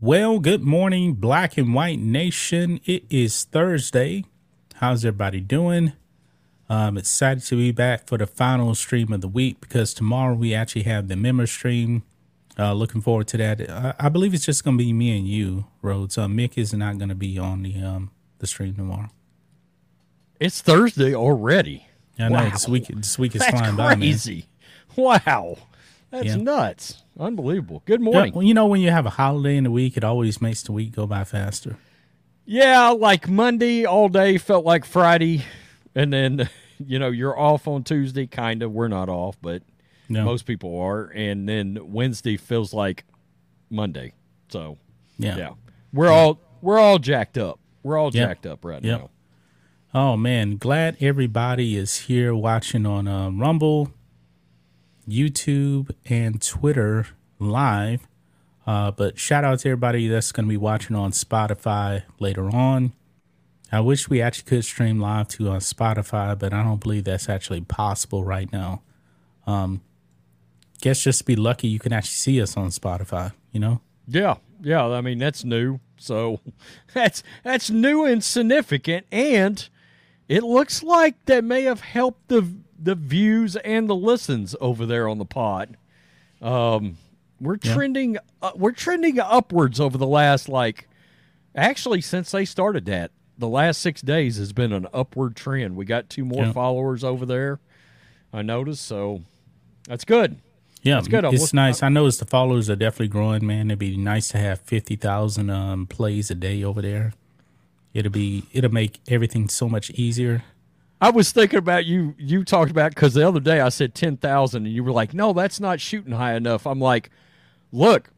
Well, good morning, Black and White Nation. It is Thursday. How's everybody doing? I'm excited to be back for the final stream of the week because tomorrow we actually have the member stream. Uh, looking forward to that. I, I believe it's just going to be me and you, Rhodes. Uh, Mick is not going to be on the um the stream tomorrow. It's Thursday already. I know Wow. this week. This week is That's flying by, man. crazy. Wow. That's Yeah. nuts. Unbelievable. Good Yeah, morning. well, you know, when you have a holiday in the week, it always makes the week go by faster. Yeah, like Monday all day felt like Friday. And then, you know, you're off on Tuesday, kind of. We're not off, but No. most people are. And then Wednesday feels like Monday. So, yeah. yeah. We're all we're all jacked up. We're all Yeah. jacked up right Yep. now. Oh man, glad everybody is here watching on uh, Rumble, YouTube, and Twitter live. Uh, but shout out to everybody that's going to be watching on Spotify later on. I wish we actually could stream live to uh, Spotify, but I don't believe that's actually possible right now. Um, guess just be lucky, you can actually see us on Spotify. You know? Yeah, yeah. I mean, that's new. So that's that's new and significant, and it looks like that may have helped the the views and the listens over there on the pod. Um, we're trending uh, we're trending upwards over the last like actually since they started that the last six days has been an upward trend. We got two more Yeah. followers over there. I noticed, so that's good. Yeah, That's good. it's nice. I noticed the followers are definitely growing, man. It'd be nice to have fifty thousand um, plays a day over there. It'll be it'll make everything so much easier. I was thinking about you. You talked about because the other day I said ten thousand, and you were like, "No, that's not shooting high enough." I'm like, "Look,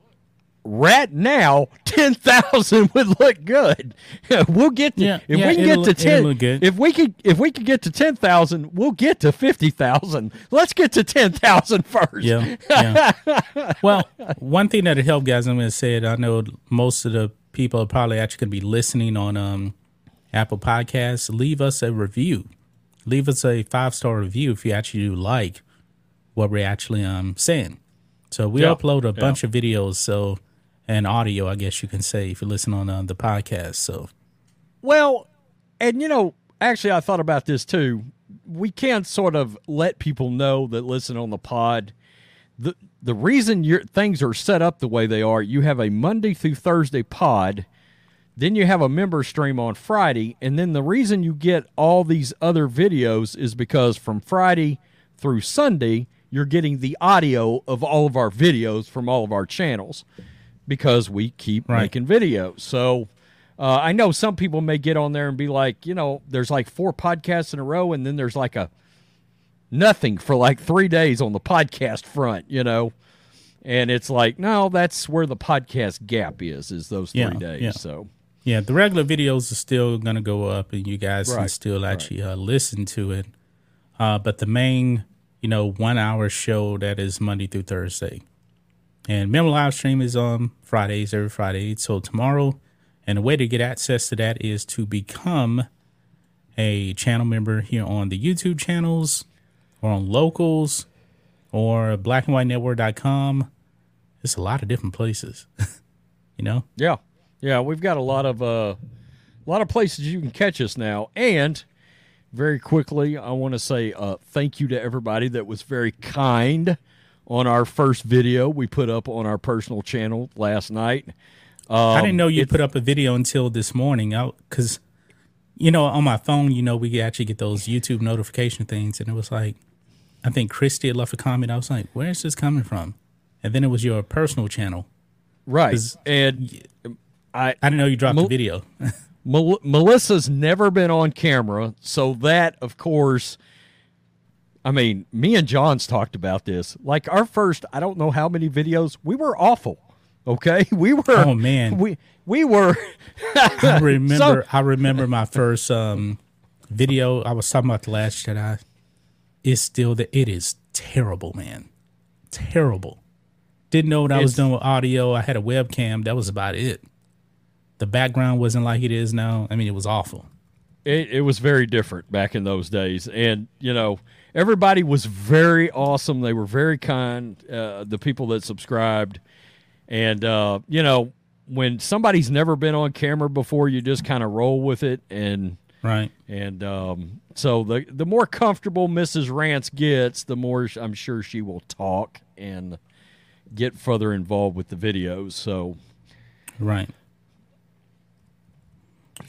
right now, ten thousand would look good. we'll get to Yeah, if yeah, we can get to ten. If we could, if we could get to ten thousand, we'll get to fifty thousand. Let's get to ten thousand first. Yeah, yeah. well, one thing that'll help, guys. I'm going to say it. I know most of the people are probably actually going to be listening on um, Apple Podcasts. Leave us a review. Leave us a five star review if you actually do like what we're actually um saying. So we Yeah, upload a yeah. bunch of videos, so and audio, I guess you can say, if you listen on uh, the podcast. So Well, and you know, actually, I thought about this too. We can't sort of let people know that listen on the pod. the The reason your things are set up the way they are, you have a Monday through Thursday pod, then you have a member stream on Friday, and then the reason you get all these other videos is because from Friday through Sunday, you're getting the audio of all of our videos from all of our channels because we keep Right. making videos. So uh, I know some people may get on there and be like, you know, there's like four podcasts in a row, and then there's like a nothing for like three days on the podcast front, you know. And it's like, no, that's where the podcast gap is, is those three Yeah, days. yeah. So yeah, the regular videos are still gonna go up, and you guys can still actually uh, listen to it. Uh, but the main, you know, one hour show that is Monday through Thursday, and member live stream is on Fridays every Friday. So tomorrow, and the way to get access to that is to become a channel member here on the YouTube channels, or on locals, or blackandwhitenetwork.com. It's a lot of different places, you know. Yeah, yeah, we've got a lot of uh, a lot of places you can catch us now, and very quickly, I want to say uh, thank you to everybody that was very kind on our first video we put up on our personal channel last night. I Um, didn't know you put up a video until this morning because, you know, on my phone, you know, we actually get those YouTube notification things, and it was like, I think Christy had left a comment. I was like, where is this coming from? And then it was your personal channel. right? and I I didn't know you dropped Mo- the video. Mel- Melissa's never been on camera, so that, of course, I mean, me and John's talked about this. Like our first, I don't know how many videos, we were awful. Okay, we were. Oh, man. we we were. I remember. So- I remember my first um, video. I was talking about the Last Jedi. It's still that it is terrible, man. Terrible. Didn't know what I was doing with audio. I had a webcam. That was about it. The background wasn't like it is now. I mean, it was awful. It, it was very different back in those days, and you know, everybody was very awesome. They were very kind. Uh, the people that subscribed, and uh, you know, when somebody's never been on camera before, you just kind of roll with it, and Right. and um, so the the more comfortable Mrs. Rance gets, the more I'm sure she will talk and get further involved with the videos. So, Right.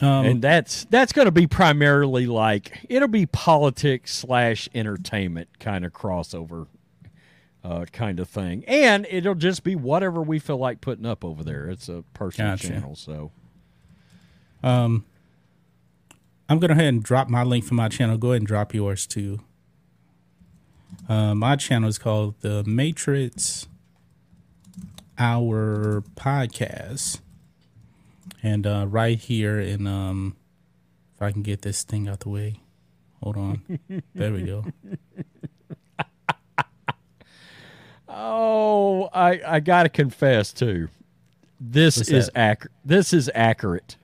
Um, and that's that's going to be primarily like it'll be politics slash entertainment kind of crossover uh, kind of thing, and it'll just be whatever we feel like putting up over there. It's a personal Gotcha. channel, so I'm going to go ahead and drop my link for my channel. Go ahead and drop yours too. Uh, my channel is called The Matrix Our Podcast. And uh, right here in, um, if I can get this thing out the way. Hold on. there we go. Oh, I I gotta confess too. This What's is accurate. This is accurate.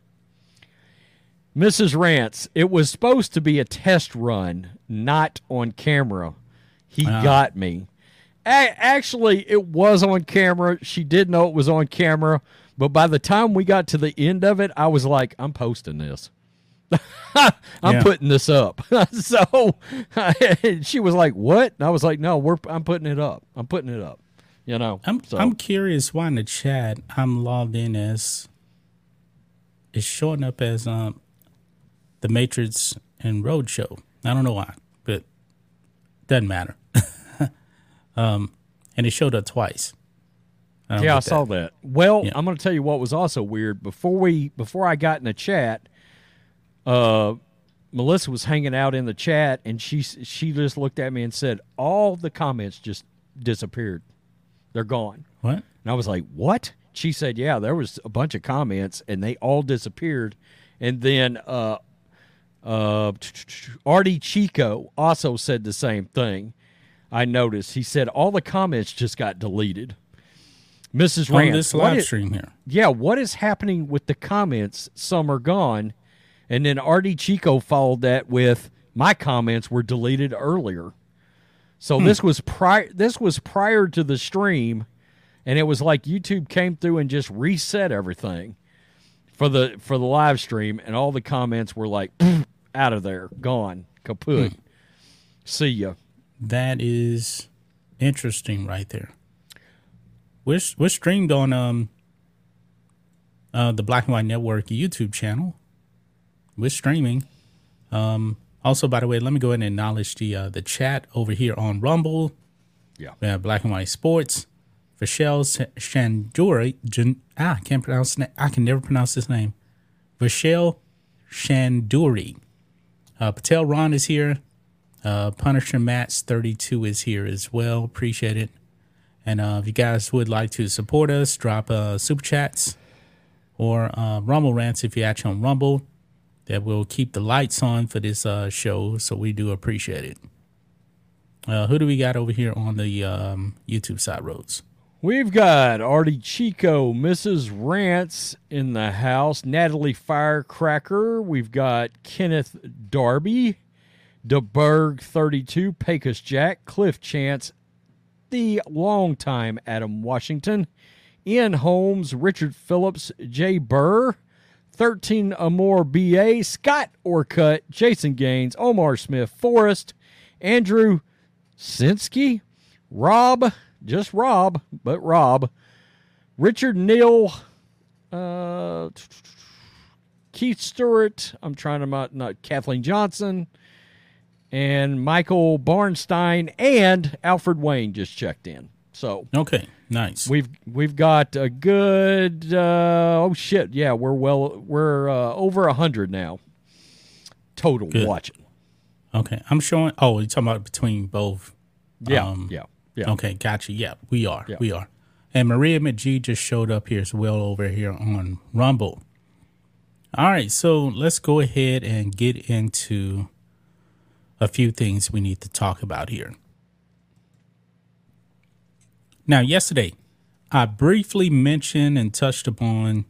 Mrs. Rance, it was supposed to be a test run, not on camera. He Ah. got me. A- actually, it was on camera. She did know it was on camera, but by the time we got to the end of it, I was like, I'm posting this. I'm Yeah. putting this up. so she was like, "What?" And I was like, "No, we're I'm putting it up. I'm putting it up." You know. I'm, so, I'm curious why in the chat I'm logged in as, it's showing up as um, The Matrix and Roadshow. I don't know why, but doesn't matter. um, and it showed up twice. I yeah, I get saw that. Well, Yeah. I'm going to tell you what was also weird. Before we before I got in the chat, uh, Melissa was hanging out in the chat, and she she just looked at me and said, "All the comments just disappeared. They're gone." What? And I was like, "What?" She said, "Yeah, there was a bunch of comments, and they all disappeared." And then uh, uh, Artie Chico also said the same thing. I noticed. He said all the comments just got deleted. Mrs. On this live stream here. yeah, what is happening with the comments? Some are gone, and then Artie Chico followed that with my comments were deleted earlier. So Hmm. this was prior. This was prior to the stream, and it was like YouTube came through and just reset everything for the for the live stream, and all the comments were like out of there, gone, kaput. Hmm. See ya. That is interesting right there. We're, we're streamed on um uh the Black and White Network YouTube channel. We're streaming. Um also by the way, let me go ahead and acknowledge the uh the chat over here on Rumble. Yeah. We have Black and White Sports. Vishal Shanduri Jan, ah, I can't pronounce I can never pronounce his name. Vishal Shanduri. Uh, Patel Ron is here. Uh, Punisher Mats 32 is here as well. Appreciate it. And uh, if you guys would like to support us, drop uh, super chats or uh, Rumble rants if you're actually on Rumble. That will keep the lights on for this uh, show. So we do appreciate it. Uh, who do we got over here on the um, YouTube side Rhodes? We've got Artie Chico, Mrs. Rance in the house, Natalie Firecracker. We've got Kenneth Darby, DeBerg 32, Pecos Jack, Cliff Chance, the longtime Adam Washington, Ian Holmes, Richard Phillips, Jay Burr, 13 Amore BA, Scott Orcutt, Jason Gaines, Omar Smith, Forrest, Andrew Sinsky, Rob, just Rob, but Rob, Richard Neal, uh, Keith Stewart. I'm trying to not, not Kathleen Johnson, and Michael Barnstein and Alfred Wayne just checked in. So Okay, nice. we've we've got a good uh, oh shit yeah we're well we're uh, over a hundred now total Good. watching. okay, I'm showing. Oh, you're talking about between both. Yeah, Um, yeah, yeah. Okay, gotcha. Yeah, we are. Yeah. We are. And Maria McGee just showed up here as well over here on Rumble. All right, so let's go ahead and get into a few things we need to talk about here. Now, yesterday, I briefly mentioned and touched upon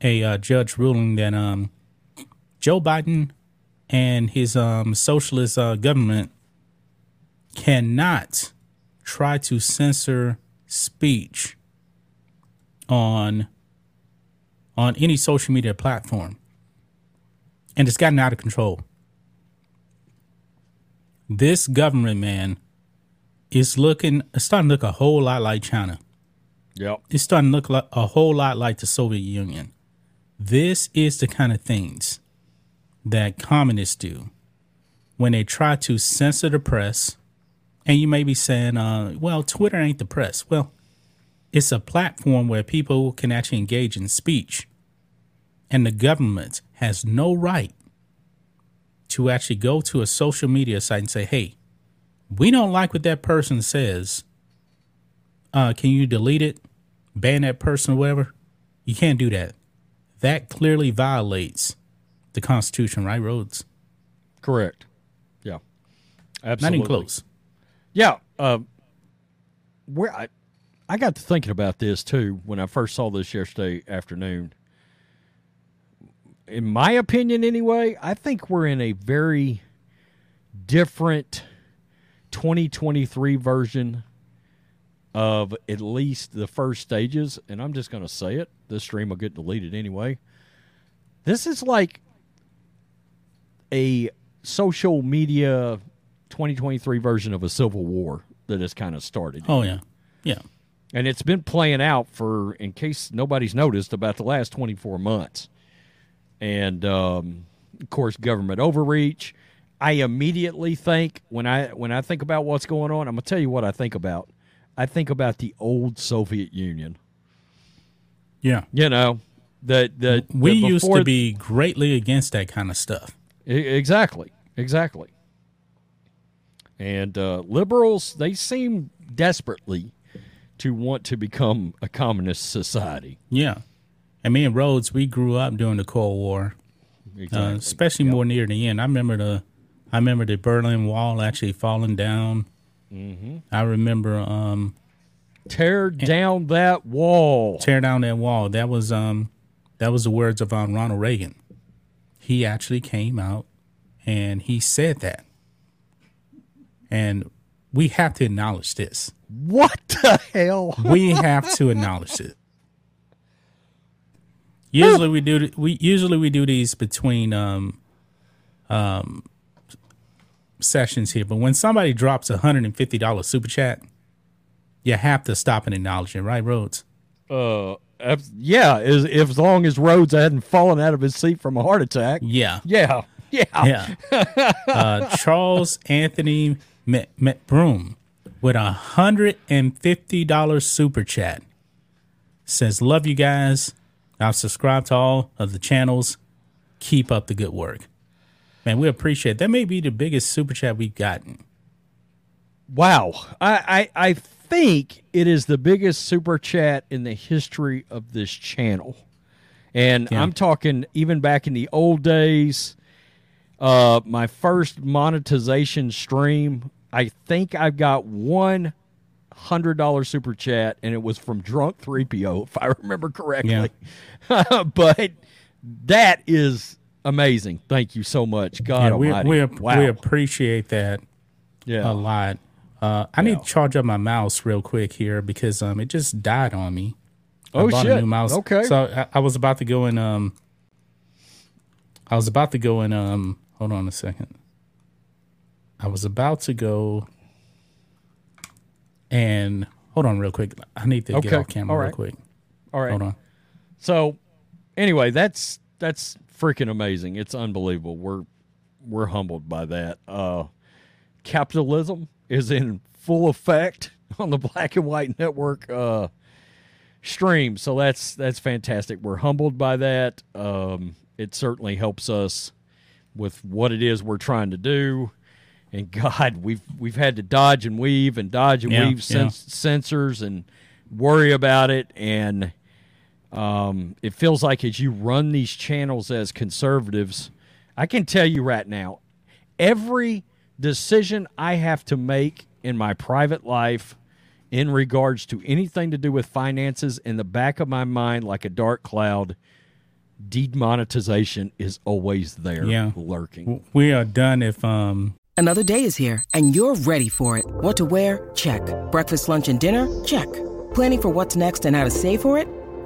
a uh, judge ruling that um, Joe Biden and his um, socialist uh, government cannot try to censor speech on on any social media platform. And it's gotten out of control. This government man is looking it's starting to look a whole lot like china Yep. it's starting to look like a whole lot like the soviet union this is the kind of things that communists do when they try to censor the press and you may be saying, uh, well, Twitter ain't the press. Well, it's a platform where people can actually engage in speech. And the government has no right to actually go to a social media site and say, hey, we don't like what that person says. Uh, can you delete it, ban that person or whatever? You can't do that. That clearly violates the Constitution, right, Rhodes? Correct. Yeah. Not even close. Yeah. Uh, where I, I got to thinking about this too when I first saw this yesterday afternoon. In my opinion, anyway, I think we're in a very different 2023 version of at least the first stages. And I'm just going to say it. This stream will get deleted anyway. This is like a social media 2023 version of a civil war that has kind of started. Oh, yeah. Yeah. And it's been playing out for, in case nobody's noticed, about the last 24 months. And um, of course, government overreach. I immediately think when I when I think about what's going on, I'm gonna tell you what I think about. I think about the old Soviet Union. Yeah. You know, that that we that used to be greatly against that kind of stuff. Exactly. Exactly. And uh, liberals, they seem desperately to want to become a communist society. Yeah. And me and Rhodes, we grew up during the Cold War, uh, Exactly. especially more near the end. I remember the, I remember the Berlin Wall actually falling down. Mm-hmm. I remember um, Tear down that wall. tear down that wall. That was um, that was the words of um, Ronald Reagan. He actually came out and he said that, and we have to acknowledge this. What the hell? we have to acknowledge it. Usually we do we usually we do these between um um sessions here, but when somebody drops a hundred and fifty dollar super chat, you have to stop and acknowledge it, right, Rhodes? Uh, yeah, as, if, as long as Rhodes hadn't fallen out of his seat from a heart attack. Yeah, Yeah. Yeah. yeah. uh, Charles Anthony Mc- McBroom with a hundred and fifty dollars super chat says, "Love you guys. I've subscribed to all of the channels. Keep up the good work, man. We appreciate it. that. May be the biggest super chat we've gotten. Wow. I, I I think it is the biggest super chat in the history of this channel. And Yeah. I'm talking even back in the old days, uh my first monetization stream, I think I've got one hundred dollar super chat and it was from drunk 3PO, if I remember correctly. Yeah. but that is amazing. Thank you so much. God Yeah, we almighty. we, wow. we appreciate that yeah. a lot. Uh, I need to charge up my mouse real quick here because um it just died on me. I Oh, bought shit. a new mouse. Okay. So I, I was about to go in um I was about to go in um hold on a second. I was about to go and hold on real quick. I need to Okay. get off camera All real quick. All right. Hold on. So, anyway, that's that's freaking amazing. It's unbelievable. We're we're humbled by that. Uh, capitalism is in full effect, on the Black and White Network uh, stream. So that's that's fantastic. We're humbled by that. Um, it certainly helps us with what it is we're trying to do. And God, we've we've had to dodge and weave and dodge and Yeah, weave yeah. sens- sensors and worry about it. And um, it feels like as you run these channels as conservatives, I can tell you right now, every decision I have to make in my private life in regards to anything to do with finances in the back of my mind like a dark cloud demonetization is always there Yeah. lurking We are done if um Another day is here, and you're ready for it. What to wear? Check. Breakfast, lunch, and dinner? Check. Planning for what's next and how to save for it?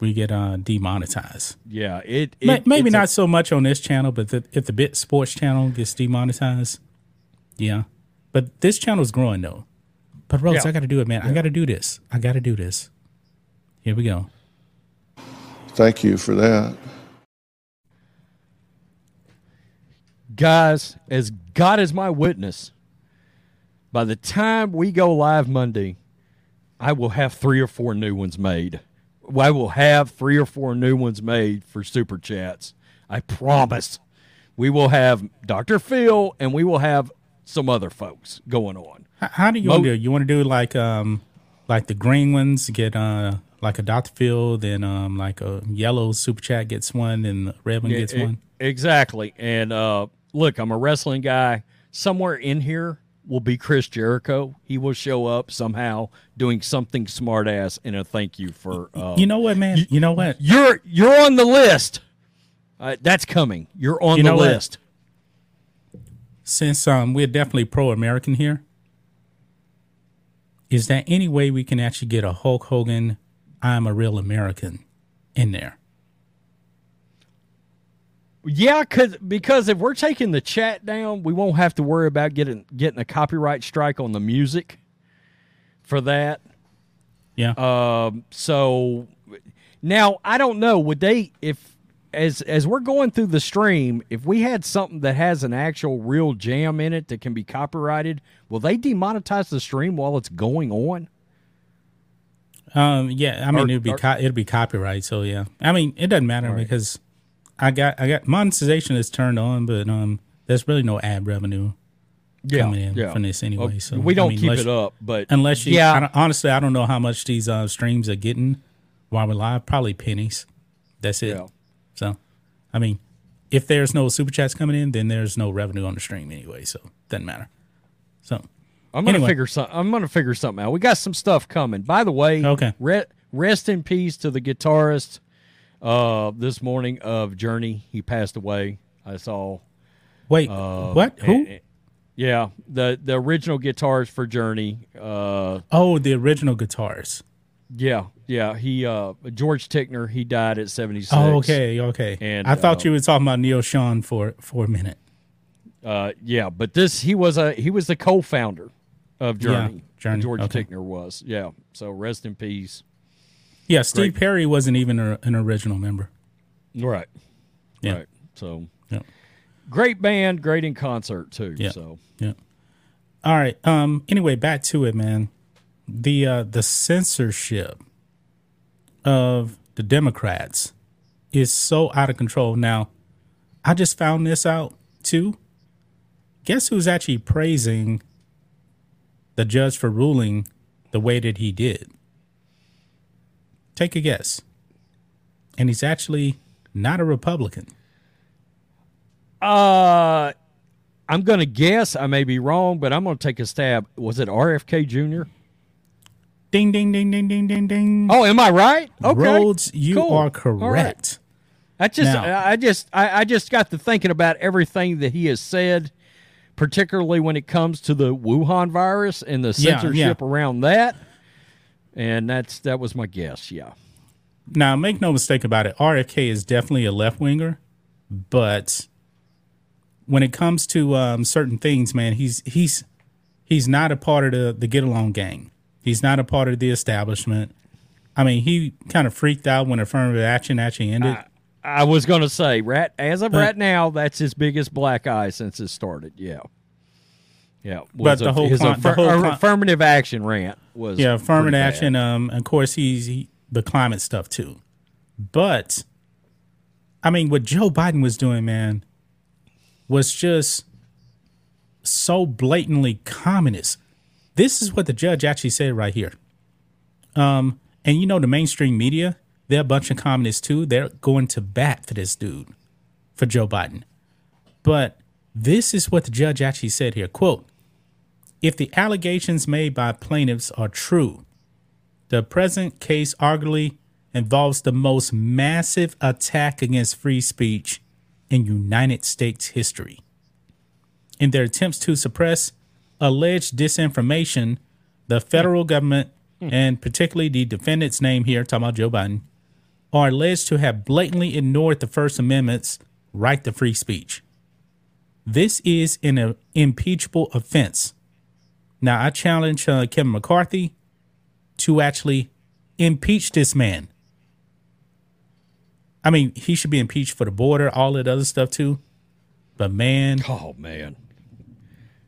We get uh demonetized. yeah it, it Ma- Maybe it's a- not so much on this channel, but the, if the Bit Sports channel gets demonetized, yeah. But this channel is growing though. But Rhodes, Yeah. I got to do it, man. I got to do this. I got to do this. Here we go. Thank you for that. guys as god is my witness by the time we go live monday i will have three or four new ones made i will have three or four new ones made for super chats i promise we will have dr phil and we will have some other folks going on How do you Mo- want to do? You want to do like um like the green ones get uh like a Dr. Phil, then um like a yellow super chat gets one, and the red one gets E- one. Exactly. And uh, look, I'm a wrestling guy. Somewhere in here will be Chris Jericho. He will show up somehow doing something smart ass and a thank you for. Uh, You know what, man? You know what? you're you're on the list. Uh, that's coming. You're on You the know what? list. Since um we're definitely pro American here, is there any way we can actually get a Hulk Hogan I'm a real American in there? Yeah, cause because if we're taking the chat down, we won't have to worry about getting getting a copyright strike on the music for that. Yeah. Um, so now I don't know. Would they if as as we're going through the stream, if we had something that has an actual real jam in it that can be copyrighted, will they demonetize the stream while it's going on? Um, yeah, I mean Or- it'd be or- co- it'd be copyright, so yeah. I mean it doesn't matter because I got I got monetization is turned on, but um, there's really no ad revenue coming in from this anyway. So we don't mean, keep it up, but unless you. yeah, I don't- honestly, I don't know how much these uh, streams are getting while we're live. Probably pennies. That's it. Yeah. So, I mean, if there's no super chats coming in, then there's no revenue on the stream anyway. So doesn't matter. So I'm gonna Anyway. figure some. I'm gonna figure something out. We got some stuff coming. By the way, Okay. Re- rest in peace to the guitarist. Uh, this morning of Journey, he passed away. I saw. wait, Uh, what? Who? eh, eh, Yeah, the the original guitarist for Journey. Uh, oh, the original guitars. yeah, yeah. He uh George Tickner. He died at 76. Oh, okay, okay. And, I thought uh, you were talking about Neal Schon for for a minute. Uh, yeah, but this he was a he was the co-founder of Journey. Yeah, Journey, George okay. Tickner was. Yeah. So rest in peace. Yeah, Steve Great. Perry wasn't even a, an original member. Right. Yeah. Right. So Yeah. great band, great in concert too. Yeah. So Yeah. All right. Um. Anyway, back to it, man. The uh the censorship of the Democrats is so out of control. Now, I just found this out too. Guess who's actually praising the judge for ruling the way that he did? Take a guess. And he's actually not a Republican. uh I'm gonna guess, I may be wrong, but I'm gonna take a stab. Was it RFK Jr.? Ding ding ding ding ding ding ding. Oh, am I right? Okay. Rhodes, you Cool. are All right. correct. I just Now- I just I, I just got to thinking about everything that he has said, particularly when it comes to the Wuhan virus and the Yeah, censorship yeah. around that. And that's that was my guess, yeah. Now, make no mistake about it. RFK is definitely a left winger, but when it comes to um, certain things, man, he's he's he's not a part of the the get along gang. He's not a part of the establishment. I mean, he kind of freaked out when affirmative action actually ended. I was going to say, rat as of But- right now, that's his biggest black eye since it started. Yeah, yeah. But the a- whole his con- the whole con- affirmative action rant was yeah, affirmative action. Um, of course, he's he, the climate stuff too. But I mean, what Joe Biden was doing, man, was just so blatantly communist. This is what the judge actually said right here. Um, and you know, the mainstream media, they're a bunch of communists too. They're going to bat for this dude, for Joe Biden. But this is what the judge actually said here. Quote, if the allegations made by plaintiffs are true, the present case arguably involves the most massive attack against free speech in United States history. In their attempts to suppress alleged disinformation, the federal government, hmm. and particularly the defendant's name here, talking about Joe Biden, are alleged to have blatantly ignored the First Amendment's right to free speech. This is an impeachable offense. Now, I challenge uh, Kevin McCarthy to actually impeach this man. I mean, he should be impeached for the border, all that other stuff too. But man, Oh man,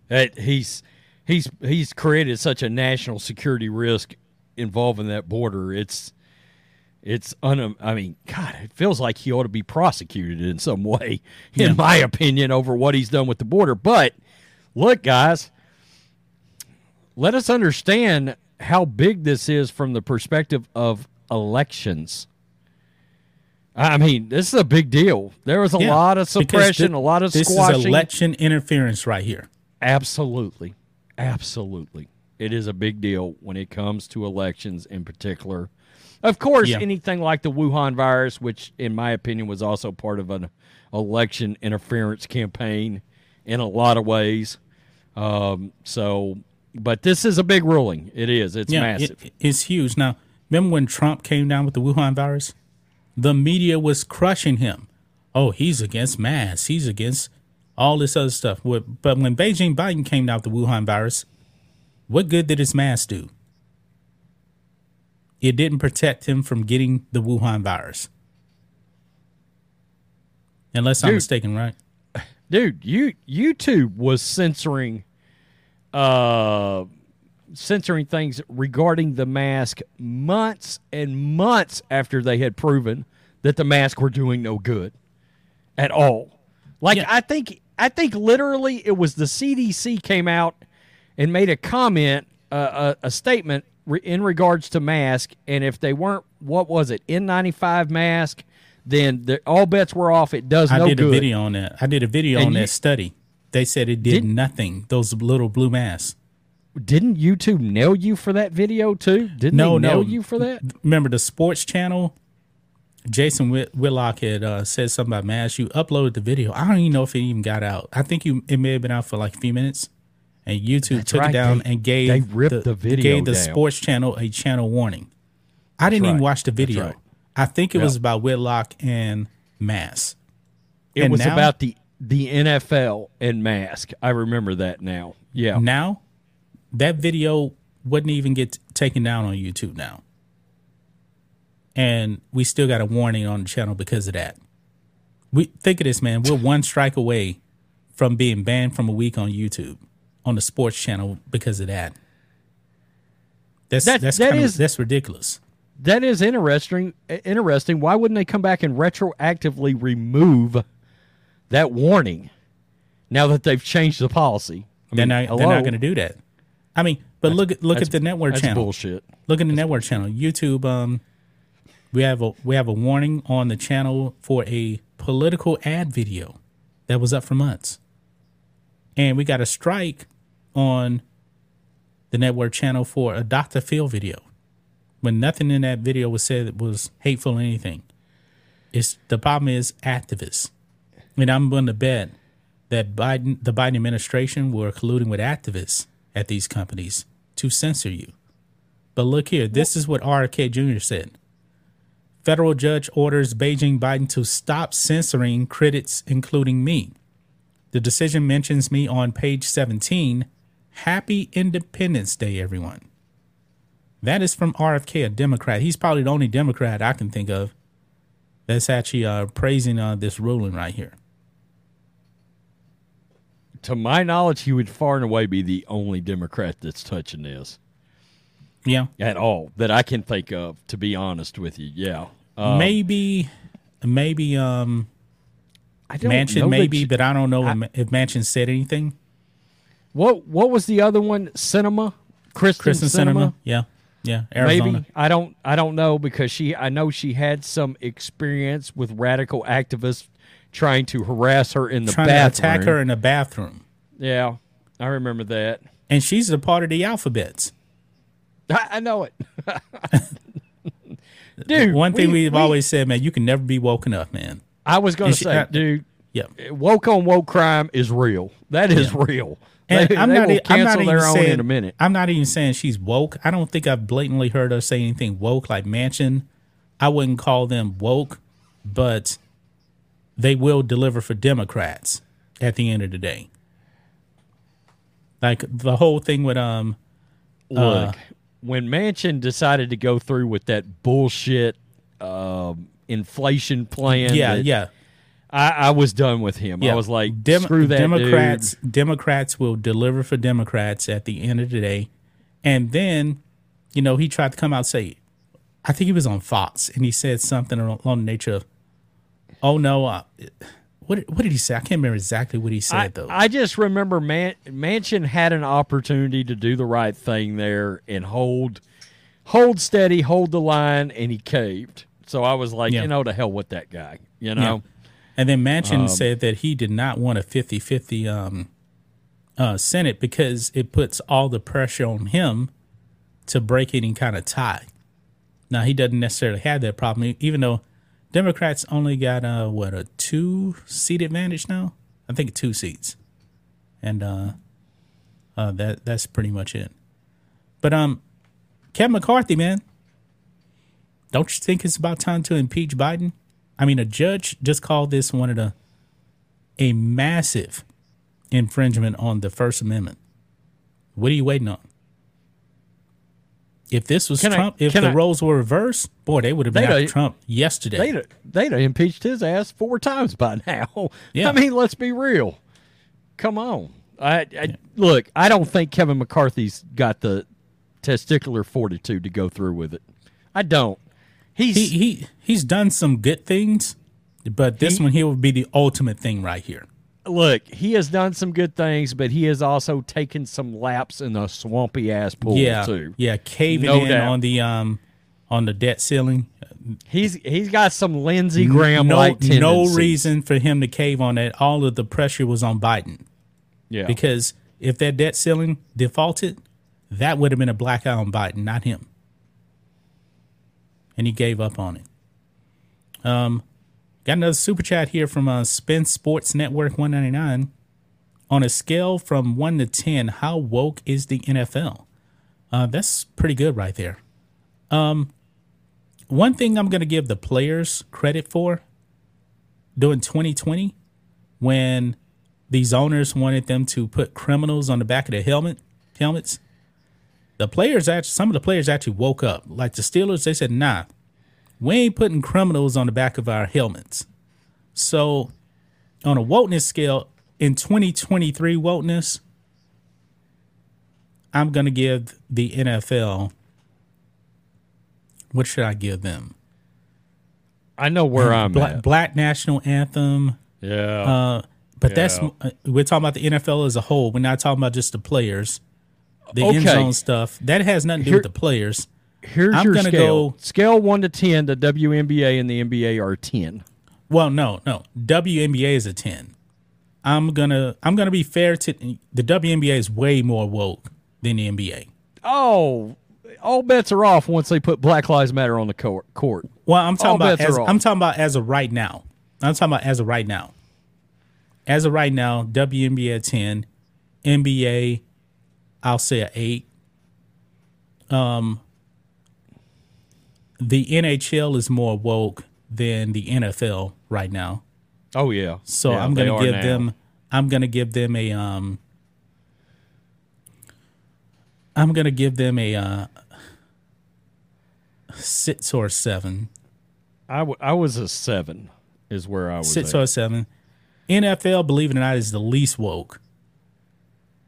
that he's he's he's created such a national security risk involving that border. It's it's un. I mean, God, it feels like he ought to be prosecuted in some way, in my opinion, over what he's done with the border. But look, guys, let us understand how big this is from the perspective of elections. I mean, this is a big deal. There was a yeah, lot of suppression, thi- a lot of this squashing. is election interference right here. Absolutely. Absolutely. It is a big deal when it comes to elections in particular. Of course, Yeah. anything like the Wuhan virus, which in my opinion was also part of an election interference campaign in a lot of ways. Um, so, but this is a big ruling. It is. It's yeah, massive. it- it's huge. Now, remember when Trump came down with the Wuhan virus? The media was crushing him. Oh, he's against masks. He's against all this other stuff. But when Beijing Biden came down with the Wuhan virus, what good did his mask do? It didn't protect him from getting the Wuhan virus. Unless I'm mistaken, right? dude you youtube was censoring uh censoring things regarding the mask months and months after they had proven that the mask were doing no good at all like Yeah. i think i think literally it was the cdc came out and made a comment uh, a, a statement re- in regards to mask and if they weren't what was it n95 mask then the, all bets were off it does I no did good a video on that. I did a video And on you- that study. They said it did Didn't- nothing. Those little blue masks. Didn't YouTube nail you for that video too? Didn't No, they nail no. you for that? Remember the sports channel? Jason Whit- Whitlock had uh, said something about masks. You uploaded the video. I don't even know if it even got out. I think you it may have been out for like a few minutes. And YouTube That's took right. it down They- and gave they ripped the video gave the down. sports channel a channel warning. I didn't even right. watch the video. right. I think it was about Whitlock and masks. It And was now- about the the NFL and mask. I remember that now. Yeah. Now, that video wouldn't even get taken down on YouTube now. And we still got a warning on the channel because of that. We think of this, man. We're one strike away from being banned from a week on YouTube on the sports channel because of that. That's That- that's that kind is- of that's ridiculous. That is interesting. Interesting. Why wouldn't they come back and retroactively remove that warning now that they've changed the policy? I They're mean, not they're not going to do that. I mean, but look at look at the network that's channel. bullshit. Look at the network channel. YouTube. Um, we have a we have a warning on the channel for a political ad video that was up for months, and we got a strike on the network channel for a Dr. Phil video when nothing in that video was said that was hateful or anything. It's the problem is activists, and I'm going to bet that Biden, the Biden administration, were colluding with activists at these companies to censor you. But look here, this is what RFK Jr. said. Federal judge orders Beijing Biden to stop censoring critics, including me. The decision mentions me on page 17. Happy Independence Day, everyone. That is from RFK, a Democrat. He's probably the only Democrat I can think of that's actually uh, praising uh, this ruling right here. To my knowledge, he would far and away be the only Democrat that's touching this. Yeah. At all that I can think of, to be honest with you. Yeah. Um, maybe, maybe, um, I don't Manchin, maybe, but I don't know I, if Manchin said anything. What What was the other one? Sinema, Kyrsten, Kyrsten Sinema? Sinema. Yeah, yeah. Arizona. Maybe I don't. I don't know because she. I know she had some experience with radical activists trying to harass her in the trying bathroom. to attack her in the bathroom. Yeah, I remember that. And she's a part of the alphabets. I, I know it. dude, one thing we, have always said, man, you can never be woken up, man. I was going to say, I, dude, yeah, woke on woke crime is real. That is yeah. real. And they, I'm, they not, I'm not even saying, in a minute. I'm not even saying she's woke. I don't think I've blatantly heard her say anything woke like Manchin. I wouldn't call them woke, but they will deliver for Democrats at the end of the day. Like the whole thing with um, look, uh, when Manchin decided to go through with that bullshit um, inflation plan. Yeah, that, yeah. I, I, was done with him. Yeah. I was like, Dem- screw that. Democrats, dude. Democrats will deliver for Democrats at the end of the day, and then, you know, he tried to come out and say, I think he was on Fox, and he said something along the nature of, "Oh no, uh, what what did he say? I can't remember exactly what he said I, though. I just remember Man- Manchin had an opportunity to do the right thing there and hold hold steady, hold the line, and he caved. So I was like, yeah. you know, to hell with that guy, you know. Yeah. And then Manchin um, said that he did not want a 50-50 um, uh, Senate because it puts all the pressure on him to break any kind of tie. Now he doesn't necessarily have that problem, even though Democrats only got uh what a two seat advantage now. I think two seats, and uh, uh that that's pretty much it. But um, Kevin McCarthy, man, don't you think it's about time to impeach Biden? I mean, a judge just called this one of the a massive infringement on the First Amendment. What are you waiting on? If this was can Trump, I, if the I, roles were reversed, boy, they would have been after Trump yesterday. They'd, they'd have impeached his ass four times by now. Yeah. I mean, let's be real. Come on. I, I yeah. look. I don't think Kevin McCarthy's got the testicular fortitude to go through with it. I don't. He's he, he he's done some good things, but this he, one here would be the ultimate thing right here look, he has done some good things, but he has also taken some laps in the swampy ass pool yeah, too. Yeah, caving no in doubt. on the um on the debt ceiling. He's he's got some Lindsey Graham like no, no reason for him to cave on that. All of the pressure was on Biden. Yeah, because if that debt ceiling defaulted, that would have been a black eye on Biden, not him. And he gave up on it. Um, Got another super chat here from uh, Sports Network 199. On a scale from 1 to 10, how woke is the NFL? Uh, that's pretty good right there. Um, one thing I'm going to give the players credit for during 2020 when these owners wanted them to put criminals on the back of the helmet helmets. The players actually, some of the players actually woke up. Like the Steelers, they said, "Nah, we ain't putting criminals on the back of our helmets. So, on a wokeness scale, in 2023 wokeness, I'm going to give the NFL. What should I give them? I know where I'm Black, at. Black national anthem. Yeah. Uh, but yeah. that's uh, we're talking about the NFL as a whole. We're not talking about just the players, the okay. end zone stuff. That has nothing to do Here, with the players. Here's I'm your gonna scale. Go, scale one to ten. The WNBA and the NBA are ten. Well, no, no. WNBA is a ten. I'm gonna I'm gonna be fair to the WNBA is way more woke than the NBA. Oh, all bets are off once they put Black Lives Matter on the court. court. Well, I'm talking all about as, I'm talking about as of right now. I'm talking about as of right now. As of right now, WNBA ten, NBA, I'll say a eight. Um, the NHL is more woke than the NFL right now. Oh yeah. So Yeah, I'm gonna give them I'm gonna give them a um I'm gonna give them a uh six or seven. I, w- I was a seven, is where I was. Six at. or seven. NFL, believe it or not, is the least woke.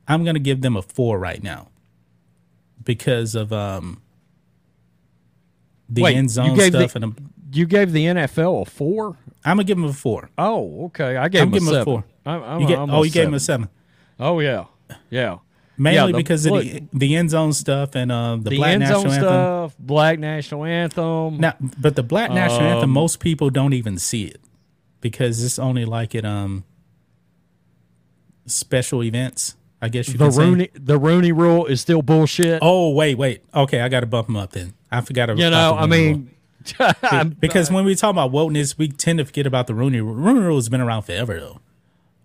I'm gonna give them a four right now. Because of um the Wait, end you zone stuff the- and I'm, You gave the NFL a four. I'm gonna give them a four. Oh, okay. I gave I'm him a them a seven. four. I'm, I'm, You get, oh, you gave them a seven. Oh yeah, yeah. Mainly the- because of look, the, the end zone stuff and uh, the, the black national anthem. stuff, black national anthem. Now, but the black national anthem, Um, most people don't even see it because it's only like at um special events. I guess you the can say. Rooney, the Rooney Rule is still bullshit. Oh wait, wait. Okay, I got to bump them up then. I forgot about you know, I mean, because when we talk about wokeness, we tend to forget about the Rooney Rule. Rooney Rule has been around forever though.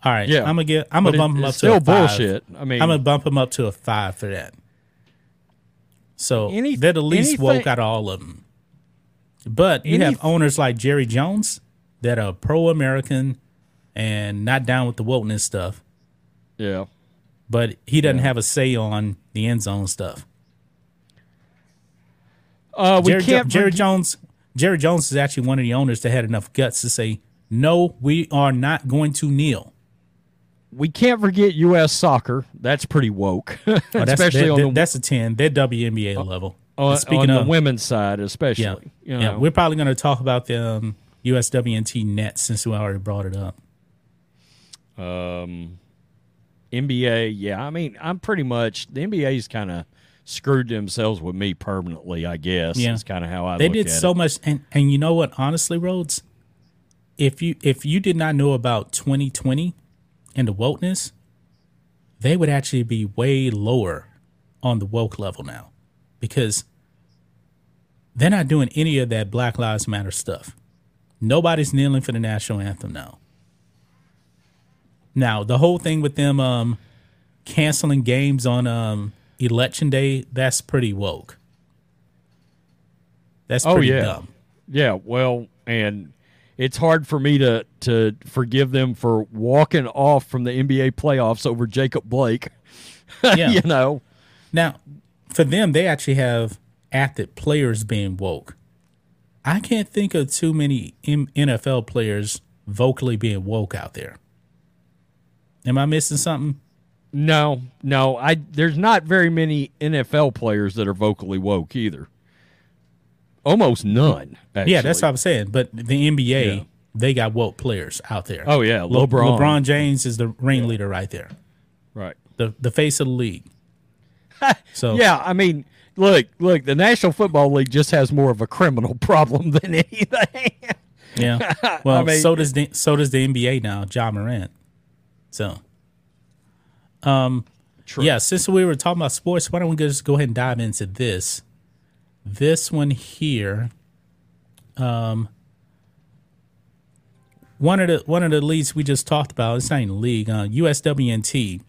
All right, Yeah. I'm gonna get. I'm But gonna bump it- them up to a still five. bullshit. I mean- I'm gonna bump them up to a five for that. So Any- they're the least anything- woke out of all of them. But you have owners like Jerry Jones that are pro-American and not down with the wokeness stuff, yeah. but he doesn't have a say on the end zone stuff. Uh, we Jerry, can't. Jerry forget- Jones. Jerry Jones is actually one of the owners that had enough guts to say, "No, we are not going to kneel." we can't forget U.S. soccer. That's pretty woke, Oh, that's, especially that- on that- the that's a ten. They're WNBA level. on, speaking on of the women's side, especially. yeah, you yeah, we're probably going to talk about the um, USWNT net since we already brought it up. Um, NBA, yeah. I mean, I'm pretty much the NBA's kind of screwed themselves with me permanently. I guess. Yeah. It's kind of how I. They did so it. much, and and you know what? Honestly, Rhodes, if you if you did not know about 2020 and the wokeness, they would actually be way lower on the woke level now, because they're not doing any of that Black Lives Matter stuff. Nobody's kneeling for the national anthem now. Now the whole thing with them um, canceling games on um, election day, that's pretty woke. That's Oh, yeah. dumb. Yeah, well, and it's hard for me to to forgive them for walking off from the NBA playoffs over Jacob Blake. Yeah. you know. Now, for them, they actually have athlete players being woke. I can't think of too many M- NFL players vocally being woke out there. Am I missing something? No, no, I there's not very many NFL players that are vocally woke either. Almost none. Actually. Yeah, that's what I'm saying. But the NBA, Yeah. they got woke players out there. Oh, yeah, Le- LeBron. LeBron James is the ringleader right there, right. the the face of the league. So Yeah, I mean, look, look, the National Football League just has more of a criminal problem than anything. Yeah. Well, mean- so does the so does the NBA now, John Morant. So, um, yeah. Since we were talking about sports, why don't we just go ahead and dive into this? This one here, um, one of the one of the leagues we just talked about. It's not even a league. Uh, USWNT,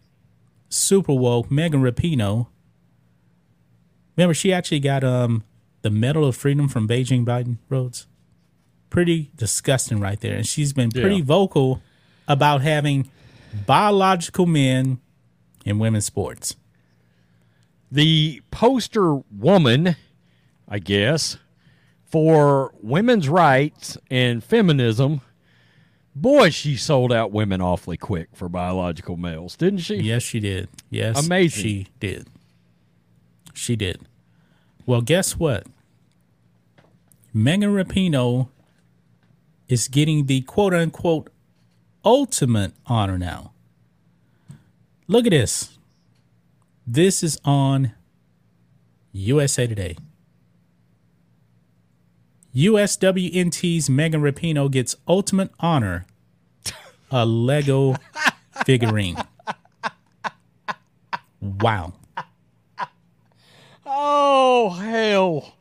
Super Woke, Megan Rapinoe. Remember, she actually got um the Medal of Freedom from Beijing Biden Rhodes pretty disgusting right there. And she's been pretty Yeah. vocal about having biological men in women's sports. the poster woman, I guess, for women's rights and feminism. Boy, she sold out women awfully quick for biological males, didn't she? Yes, she did. Yes, Amazing. She did. She did. Well, guess what? Megan Rapinoe is getting the quote unquote ultimate honor now. Look at this. This is on USA Today. USWNT's Megan Rapinoe gets ultimate honor a Lego figurine. Wow. Oh hell,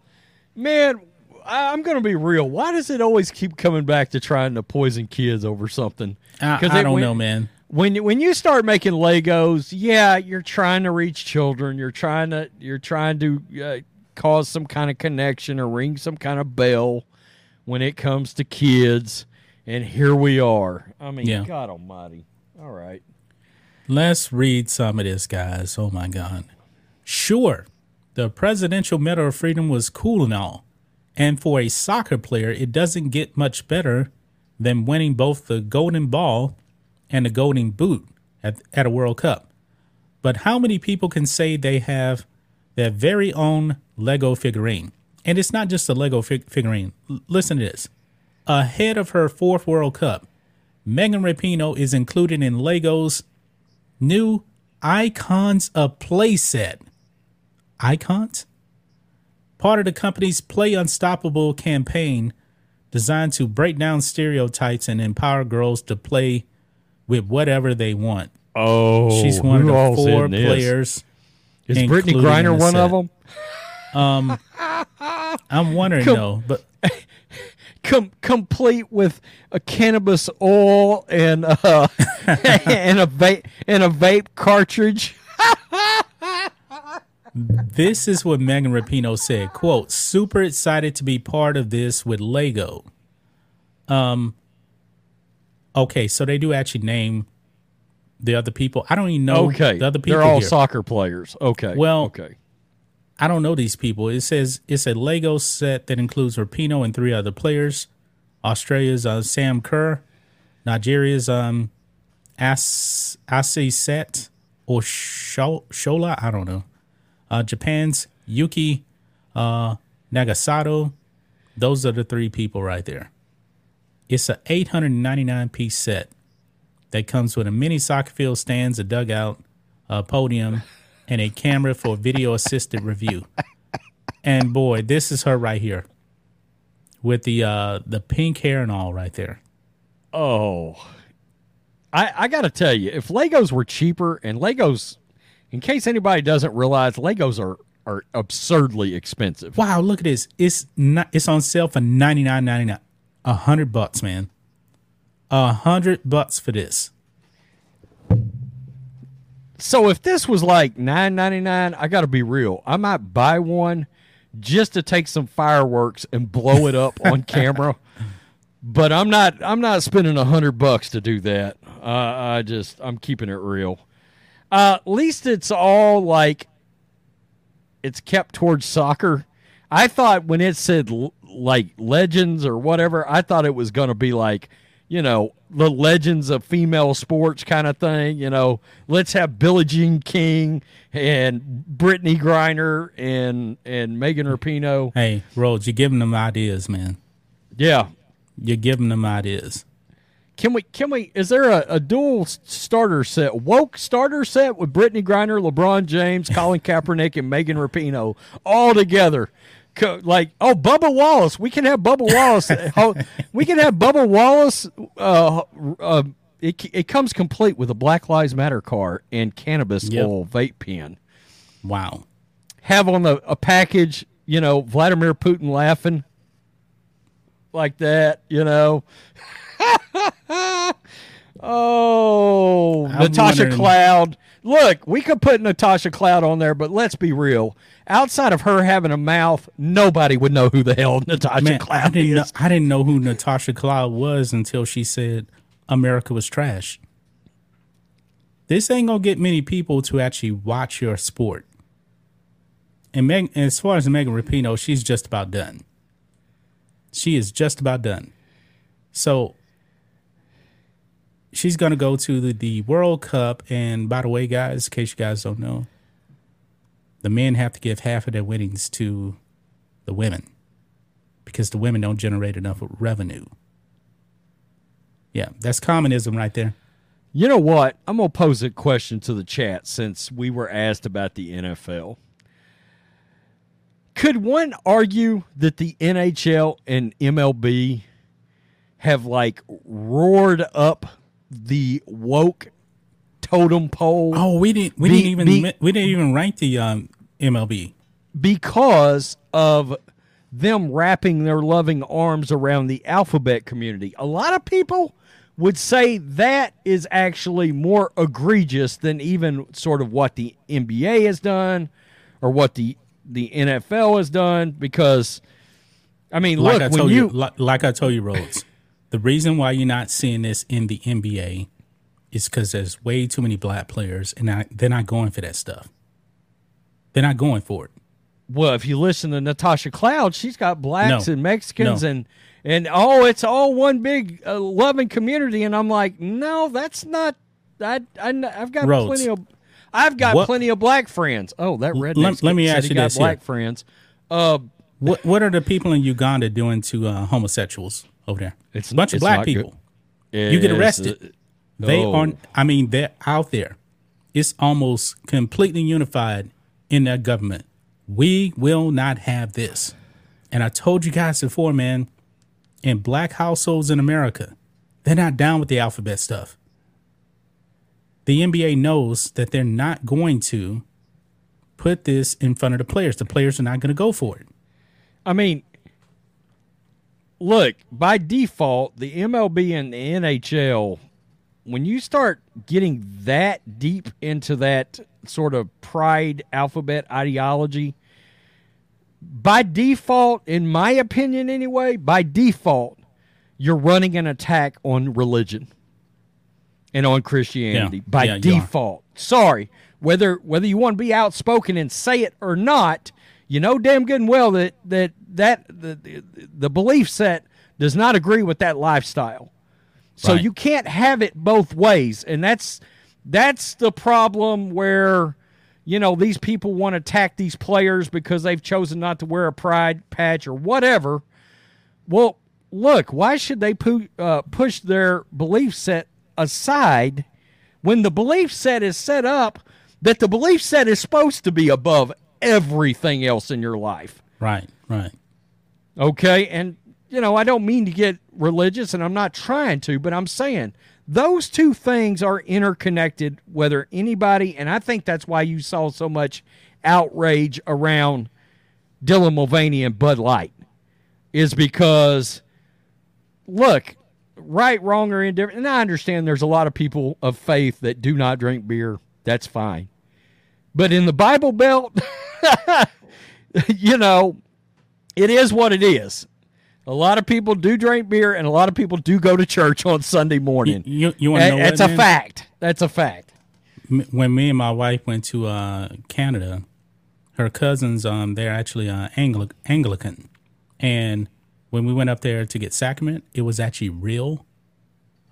man! I'm gonna be real. Why does it always keep coming back to trying to poison kids over something? I, I don't went- know, man. When you- when you start making Legos, yeah, you're trying to reach children. You're trying to you're trying to uh, cause some kind of connection or ring some kind of bell when it comes to kids. And here we are. I mean, Yeah. God Almighty. All right. Let's read some of this, guys. Oh my God. Sure, the Presidential Medal of Freedom was cool and all. And for a soccer player, it doesn't get much better than winning both the Golden Ball and the Golden Boot at, at a World Cup. But how many people can say they have their very own Lego figurine? And it's not just a Lego fig- figurine. L- listen to this. Ahead of her fourth World Cup, Megan Rapinoe is included in Lego's new Icons of Play set. Icons? Part of the company's Play Unstoppable campaign designed to break down stereotypes and empower girls to play with whatever they want. Oh, She's one of the four players. Is Brittney Griner one of set. them? I'm wondering Come- though, but Com- complete with a cannabis oil and uh, and a vape and a vape cartridge. This is what Megan Rapinoe said. Quote, super excited to be part of this with Lego. Um okay, so they do actually name the other people. I don't even know Okay, the other people they're all here. soccer players. Okay, Well- okay. I don't know these people. It says it's a Lego set that includes Rapinoe and three other players. Australia's uh, Sam Kerr, Nigeria's um As Set or Shola, I don't know. Uh, Japan's Yuki uh, Nagasato. Those are the three people right there. It's a 899 piece set that comes with a mini soccer field stands, a dugout, a podium, and a camera for video assisted review. And boy, this is her right here with the uh the pink hair and all right there. Oh, I I got to tell you, if Legos were cheaper, and Legos, in case anybody doesn't realize, Legos are are absurdly expensive. Wow, look at this. It's not it's on sale for ninety nine ninety nine. A hundred bucks, man. A hundred bucks for this. So if this was like nine ninety nine, I got to be real. I might buy one just to take some fireworks and blow it up on camera. But I'm not. I'm not spending a hundred bucks to do that. Uh, I just. I'm keeping it real. Uh, at least it's all like it's kept towards soccer. I thought when it said like legends or whatever, I thought it was going to be like, you know, the legends of female sports kind of thing. You know, let's have Billie Jean King and Brittney Griner and and Megan Rapinoe. Hey, Rhodes, you're giving them ideas, man. Yeah. You're giving them ideas. Can we? Can we? Is there a, a dual starter set, woke starter set with Brittney Griner, LeBron James, Colin Kaepernick, and Megan Rapinoe all together? Like, oh, Bubba Wallace. We can have Bubba Wallace. We can have Bubba Wallace. Uh, uh, it it comes complete with a Black Lives Matter car and cannabis Yep. oil vape pen. Wow. Have on the a package, you know, Vladimir Putin laughing like that, you know. oh, I'm Natasha wondering- Cloud. Look, we could put Natasha Cloud on there, but let's be real. Outside of her having a mouth, nobody would know who the hell Natasha Man, I Cloud didn't know, is. I didn't know who Natasha Cloud was until she said America was trash. This ain't gonna get many people to actually watch your sport. And Meg, as far as Megan Rapinoe, she's just about done. She is just about done. So she's gonna go to the, the World Cup. And by the way, guys, in case you guys don't know, the men have to give half of their winnings to the women because the women don't generate enough revenue. Yeah, that's communism right there. You know what? I'm going to pose a question to the chat since we were asked about the NFL. Could one argue that the NHL and MLB have like roared up the woke totem pole Oh, we didn't we Be- didn't even be- we didn't even rank the um, MLB. because of them wrapping their loving arms around the alphabet community. A lot of people would say that is actually more egregious than even sort of what the NBA has done or what the the NFL has done because I mean, like look, I when told you, you, like, like I told you, Rhodes, the reason why you're not seeing this in the NBA is because there's way too many black players, and I, they're not going for that stuff. They're not going for it. well, if you listen to Natasha Cloud, she's got blacks No. and Mexicans No. and and oh, it's all one big uh, loving community, and I'm like, no, that's not. I, I I've got Rhodes. plenty of. I've got What- plenty of black friends. Oh, that redneck. let- let me ask you got this here. black friends. Uh, What What are the people in Uganda doing to uh, homosexuals over there? It's- a bunch of black people. You get is, arrested. uh, They oh. aren't. I mean, they're out there. It's almost completely unified in their government. We will not have this. And I told you guys before, man. In black households in America, they're not down with the alphabet stuff. The NBA knows that they're not going to put this in front of the players. The players are not going to go for it. I mean, look, by default, the MLB and the NHL, when you start getting that deep into that sort of pride alphabet ideology, by default, in my opinion anyway, by default, you're running an attack on religion and on Christianity Yeah. by Yeah, default. Sorry, whether whether you want to be outspoken and say it or not, you know damn good and well that that that the the, belief set does not agree with that lifestyle. So Right. you can't have it both ways, and that's that's the problem where you know these people want to attack these players because they've chosen not to wear a pride patch or whatever. Well, look, why should they pu- uh, push their belief set aside when the belief set is set up that the belief set is supposed to be above everything else in your life? Right, right. Okay. And, you know, I don't mean to get religious and I'm not trying to, but I'm saying those two things are interconnected, whether anybody, and I think that's why you saw so much outrage around Dylan Mulvaney and Bud Light, is because, look, right, wrong, or indifferent, and I understand there's a lot of people of faith that do not drink beer. That's fine. But in the Bible Belt, you know, it is what it is. A lot of people do drink beer, and a lot of people do go to church on Sunday morning. You you want to know That's what, a man? fact. That's a fact. When me and my wife went to uh, Canada, her cousins um they're actually uh, Angli- Anglican, and when we went up there to get sacrament, it was actually real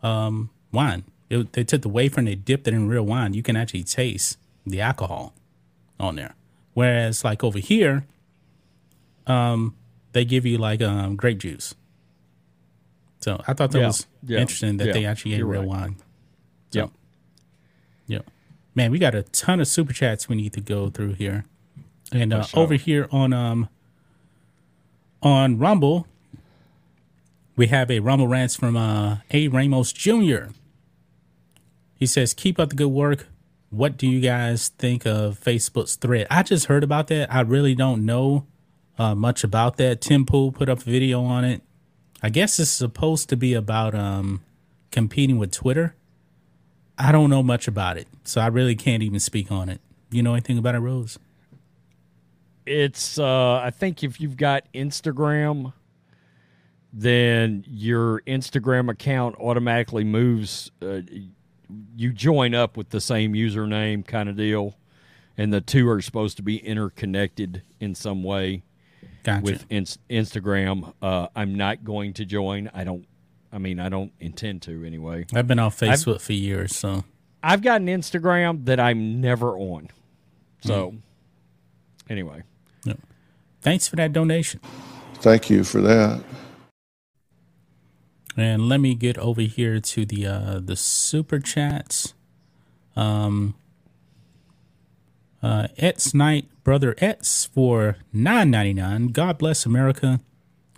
um wine. It, they took the wafer and they dipped it in real wine. You can actually taste the alcohol on there. Whereas like over here, um, they give you like um grape juice. So I thought that Yeah, was yeah, interesting that yeah, they actually ate real right. wine. So, Yep. yeah. Man, we got a ton of super chats we need to go through here. And uh, sure. over here on um on Rumble, we have a Rumble rants from uh A Ramos Jr. He says, "Keep up the good work. What do you guys think of Facebook's thread? I just heard about that. I really don't know uh, much about that. Tim Pool put up a video on it. I guess it's supposed to be about um competing with Twitter. I don't know much about it, so I really can't even speak on it. You know anything about it, Rhodes? It's, uh, I think if you've got Instagram, then your Instagram account automatically moves. Uh, you join up with the same username kind of deal, and the two are supposed to be interconnected in some way. Gotcha. with ins- Instagram. Uh, I'm not going to join. I don't. I mean, I don't intend to anyway. I've been off Facebook for years, so I've got an Instagram that I'm never on. So, anyway, thanks for that donation. Thank you for that. And let me get over here to the uh the super chats. Um uh Etz Knight, brother Etz for nine ninety nine. God bless America.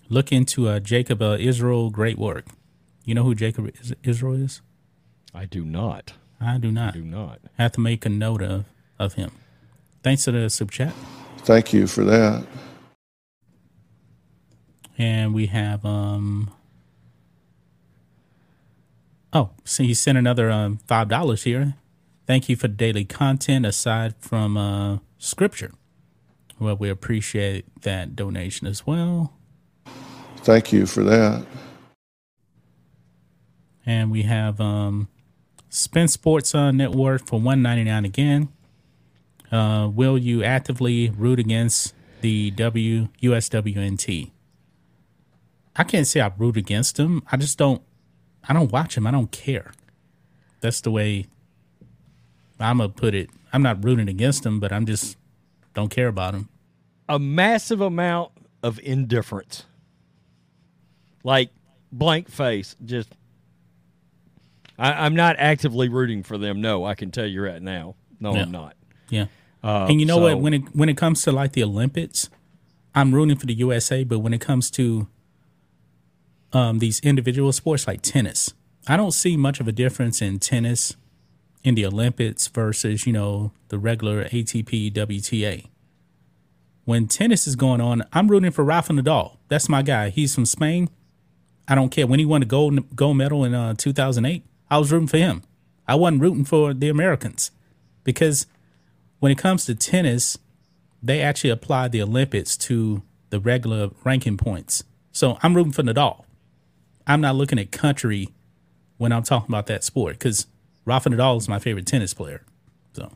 Look into uh Jacob uh, Israel, great work. You know who Jacob is- Israel is? I do not. I do not. Do not. have to make a note of, of him. Thanks to the super chat. Thank you for that. And we have um Oh, so he sent another um five dollars here. Thank you for the daily content aside from uh scripture. Well, we appreciate that donation as well. Thank you for that. And we have um, Spin Sports uh, Network for one ninety nine again. Uh, will you actively root against the W USWNT? I can't say I root against them. I just don't. I don't watch them. I don't care. That's the way I'm gonna put it. I'm not rooting against them, but I'm just don't care about them. A massive amount of indifference. Like blank face. Just I, I'm not actively rooting for them. No, I can tell you right now. No, Yeah. I'm not. Yeah. Uh, and you know so- what? When it when it comes to like the Olympics, I'm rooting for the USA. But when it comes to um, these individual sports like tennis, I don't see much of a difference in tennis in the Olympics versus you know the regular ATP WTA. When tennis is going on, I'm rooting for Rafa Nadal. That's my guy. He's from Spain. I don't care when he won the gold gold medal in uh, 2008. I was rooting for him. I wasn't rooting for the Americans because when it comes to tennis, they actually apply the Olympics to the regular ranking points. So I'm rooting for Nadal. I'm not looking at country when I'm talking about that sport because Rafa Nadal is my favorite tennis player. So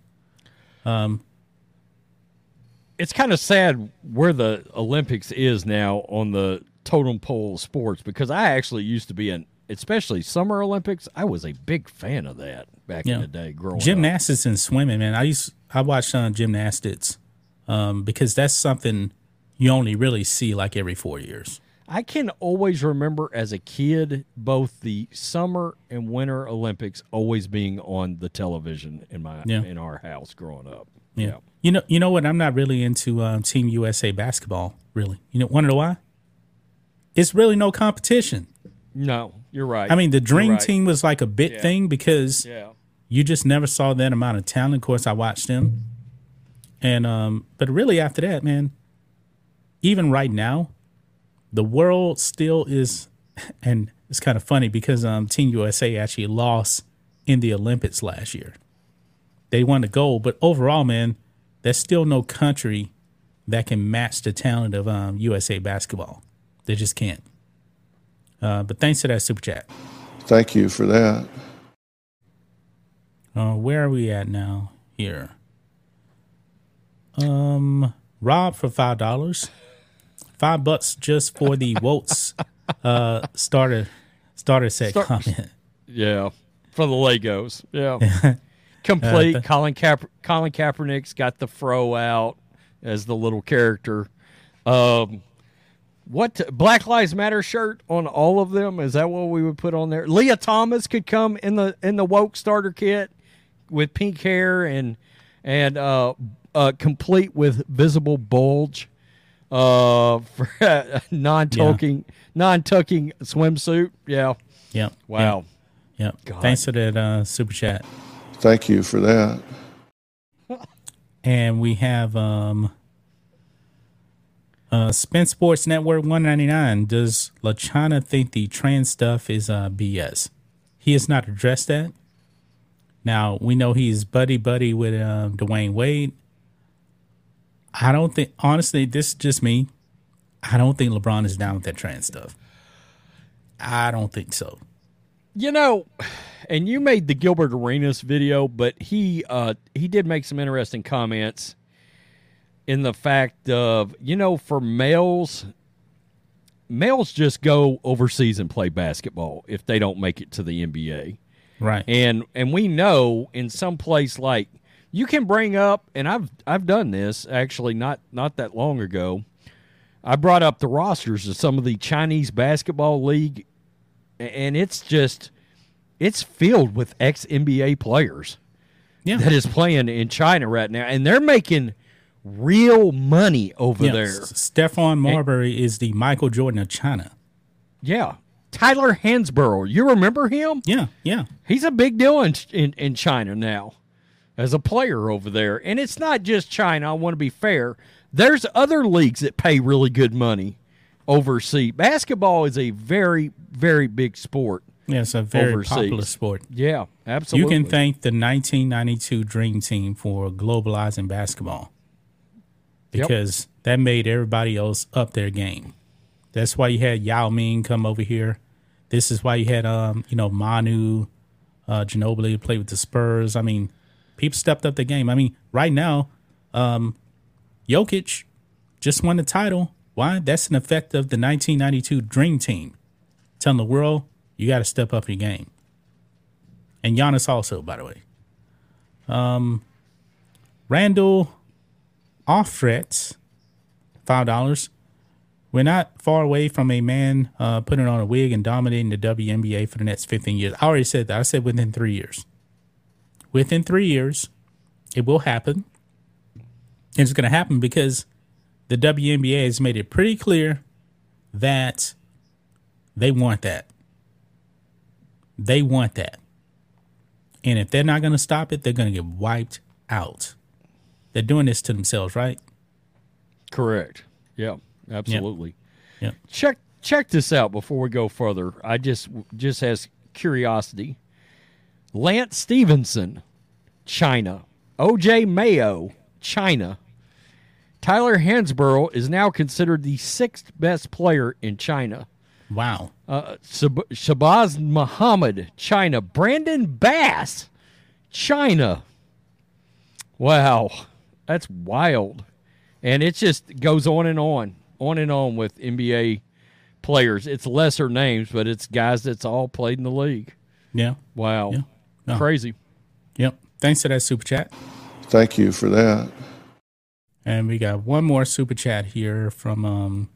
it's kind of sad where the Olympics is now on the totem pole of sports because I actually used to be an especially summer Olympics. I was a big fan of that back Yeah. in the day growing up. gymnastics and swimming, man. I used I watched uh, gymnastics um, because that's something you only really see like every four years. I can always remember as a kid both the summer and winter Olympics always being on the television in my Yeah. in our house growing up. Yeah. You know, you know what? I'm not really into um, Team USA basketball. Really, you know, want to know why? It's really no competition. No, you're right. I mean, the dream right. team was like a bit Yeah. thing because Yeah. you just never saw that amount of talent. Of course, I watched them, and um, but really after that, man, even right now, the world still is, and it's kind of funny because um, Team USA actually lost in the Olympics last year. They won the gold, but overall, man, there's still no country that can match the talent of um, USA basketball. They just can't. Uh, but thanks to that super chat. Thank you for that. Uh, where are we at now? Here. Um, Rob for five dollars, five bucks just for the Woltz uh starter starter set Start- comment. Yeah, for the Legos. Yeah, complete. Colin Kaep- Colin Kaepernick's got the fro out as the little character. Um, what Black Lives Matter shirt on all of them? Is that what we would put on there? Lia Thomas could come in the in the woke starter kit with pink hair and and uh, uh complete with visible bulge uh for non tucking non tucking swimsuit. Yeah. Yep. Wow. Yep. God. Thanks for that uh, super chat. Thank you for that. And we have um uh Spin Sports Network 199. Does Lachana think the trans stuff is uh BS? He has not addressed that. Now we know he's buddy buddy with um Dwyane Wade. I don't think honestly, this is just me. I don't think LeBron is down with that trans stuff. I don't think so. You know, and you made the Gilbert Arenas video, but he uh he did make some interesting comments in the fact of, you know, for males males just go overseas and play basketball if they don't make it to the NBA. Right. And and we know in some place like you can bring up and I've I've done this actually not not that long ago. I brought up the rosters of some of the Chinese basketball league and it's just it's filled with ex NBA players yeah. that is playing in China right now and they're making real money over yeah. there. S- Stephon Marbury is the Michael Jordan of China. Yeah. Tyler Hansbrough, you remember him? Yeah, yeah. He's a big deal in, in in China now as a player over there. And it's not just China, I want to be fair. There's other leagues that pay really good money overseas. Basketball is a very very big sport. Yeah, it's a very Overseas. popular sport. Yeah, absolutely. You can thank the 1992 Dream Team for globalizing basketball. because that made everybody else up their game. That's why you had Yao Ming come over here. This is why you had um, you know, Manu, uh Ginobili play with the Spurs. I mean, people stepped up the game. I mean, right now, um, Jokic just won the title. Why? That's an effect of the 1992 Dream Team, telling the world you got to step up your game. And Giannis also, by the way. Um, Randall Offret, five dollars. We're not far away from a man uh, putting on a wig and dominating the WNBA for the next 15 years. I already said that. I said within three years. Within three years, it will happen. And it's going to happen because the WNBA has made it pretty clear that they want that. They want that. And if they're not going to stop it, they're going to get wiped out. They're doing this to themselves, right? Correct. Yeah, absolutely. Yep. Check check this out before we go further. I just just as curiosity. Lance Stephenson, China. OJ Mayo, China. Tyler Hansbrough is now considered the sixth best player in China. Wow. Uh, Shab- Shabazz Muhammad, China. Brandon Bass, China. Wow, that's wild. And it just goes on and on, on and on with NBA players. It's lesser names, but it's guys that's all played in the league. Yeah. Wow. Yeah. Oh. Crazy. Yep. Thanks for that super chat. Thank you for that. And we got one more super chat here from um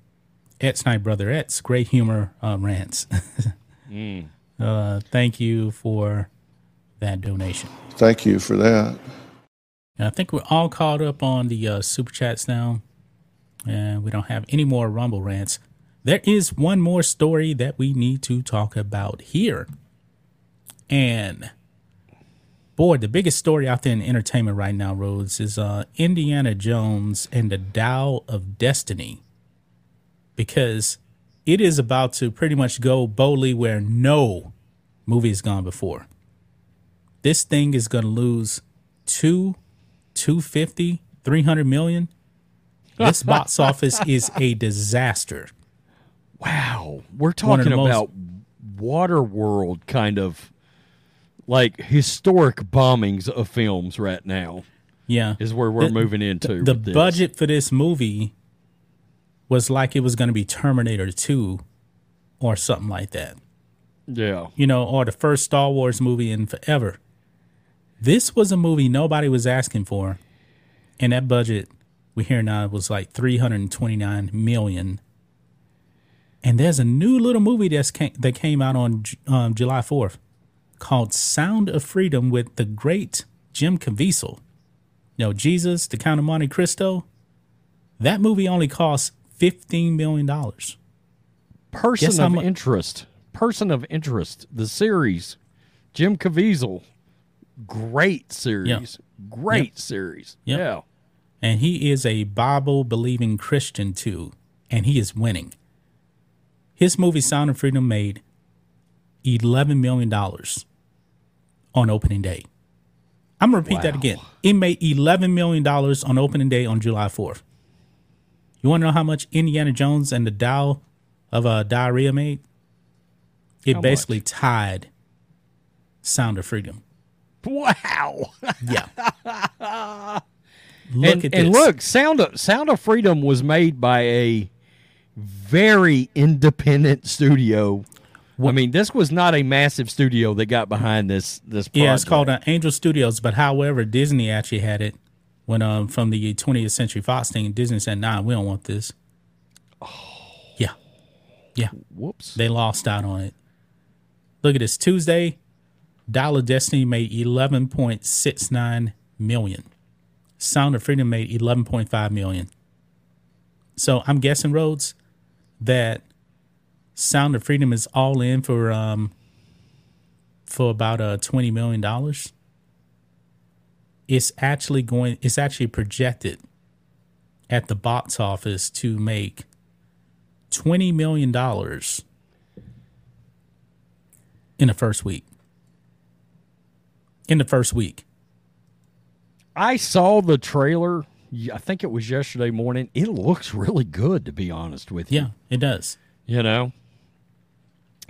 Et's Night Brother Et's Great Humor uh, Rants. uh, thank you for that donation. Thank you for that. And I think we're all caught up on the uh, super chats now, and we don't have any more Rumble rants. There is one more story that we need to talk about here. And boy, the biggest story out there in entertainment right now, Rhodes, is uh, Indiana Jones and the Dial of Destiny. Because it is about to pretty much go boldly where no movie has gone before. This thing is going to lose two 250 300 million this box office is a disaster Wow. We're talking most- about water world kind of like historic bombings of films right now yeah is where we're The- moving into. the this. budget for this movie was like it was going to be terminator 2 or something like that Yeah. you know or the first star wars movie in forever this was a movie nobody was asking for and that budget we hear now was like 329 million and there's a new little movie that's came, that came out on um, july 4th called sound of freedom with the great jim caviezel you know jesus the count of monte cristo that movie only cost 15 million dollars Person of interest. Person of interest. The series. Jim Caviezel. Great series. Great Yep. series. Yep. Yeah. and he is a Bible believing Christian too, and he is winning. His movie Sound of Freedom made eleven million dollars on opening day. I'm gonna repeat that again. It made eleven million dollars on opening day on July fourth. You want to know how much Indiana Jones and the Dow of uh, Diarrhea made? It How basically much? tied Sound of Freedom. Wow. Yeah. look and, at and this. look, Sound of Sound of Freedom was made by a very independent studio. I mean, this was not a massive studio that got behind this this project. Yeah, it's called uh, Angel Studios. But however, Disney actually had it when um from the 20th Century Fox thing. Disney said, "Nah, we don't want this." Oh. Yeah, yeah, Whoops. they lost out on it. Look at this Tuesday. Dollar Destiny made 11.69 million. Sound of Freedom made 11.5 million. So I'm guessing Rhodes that Sound of Freedom is all in for um for about uh 20 million dollars. It's actually going it's actually projected at the box office to make 20 million dollars in the first week. In the first week. I saw the trailer I think it was yesterday morning. It looks really good, to be honest with you. Yeah, it does. You know,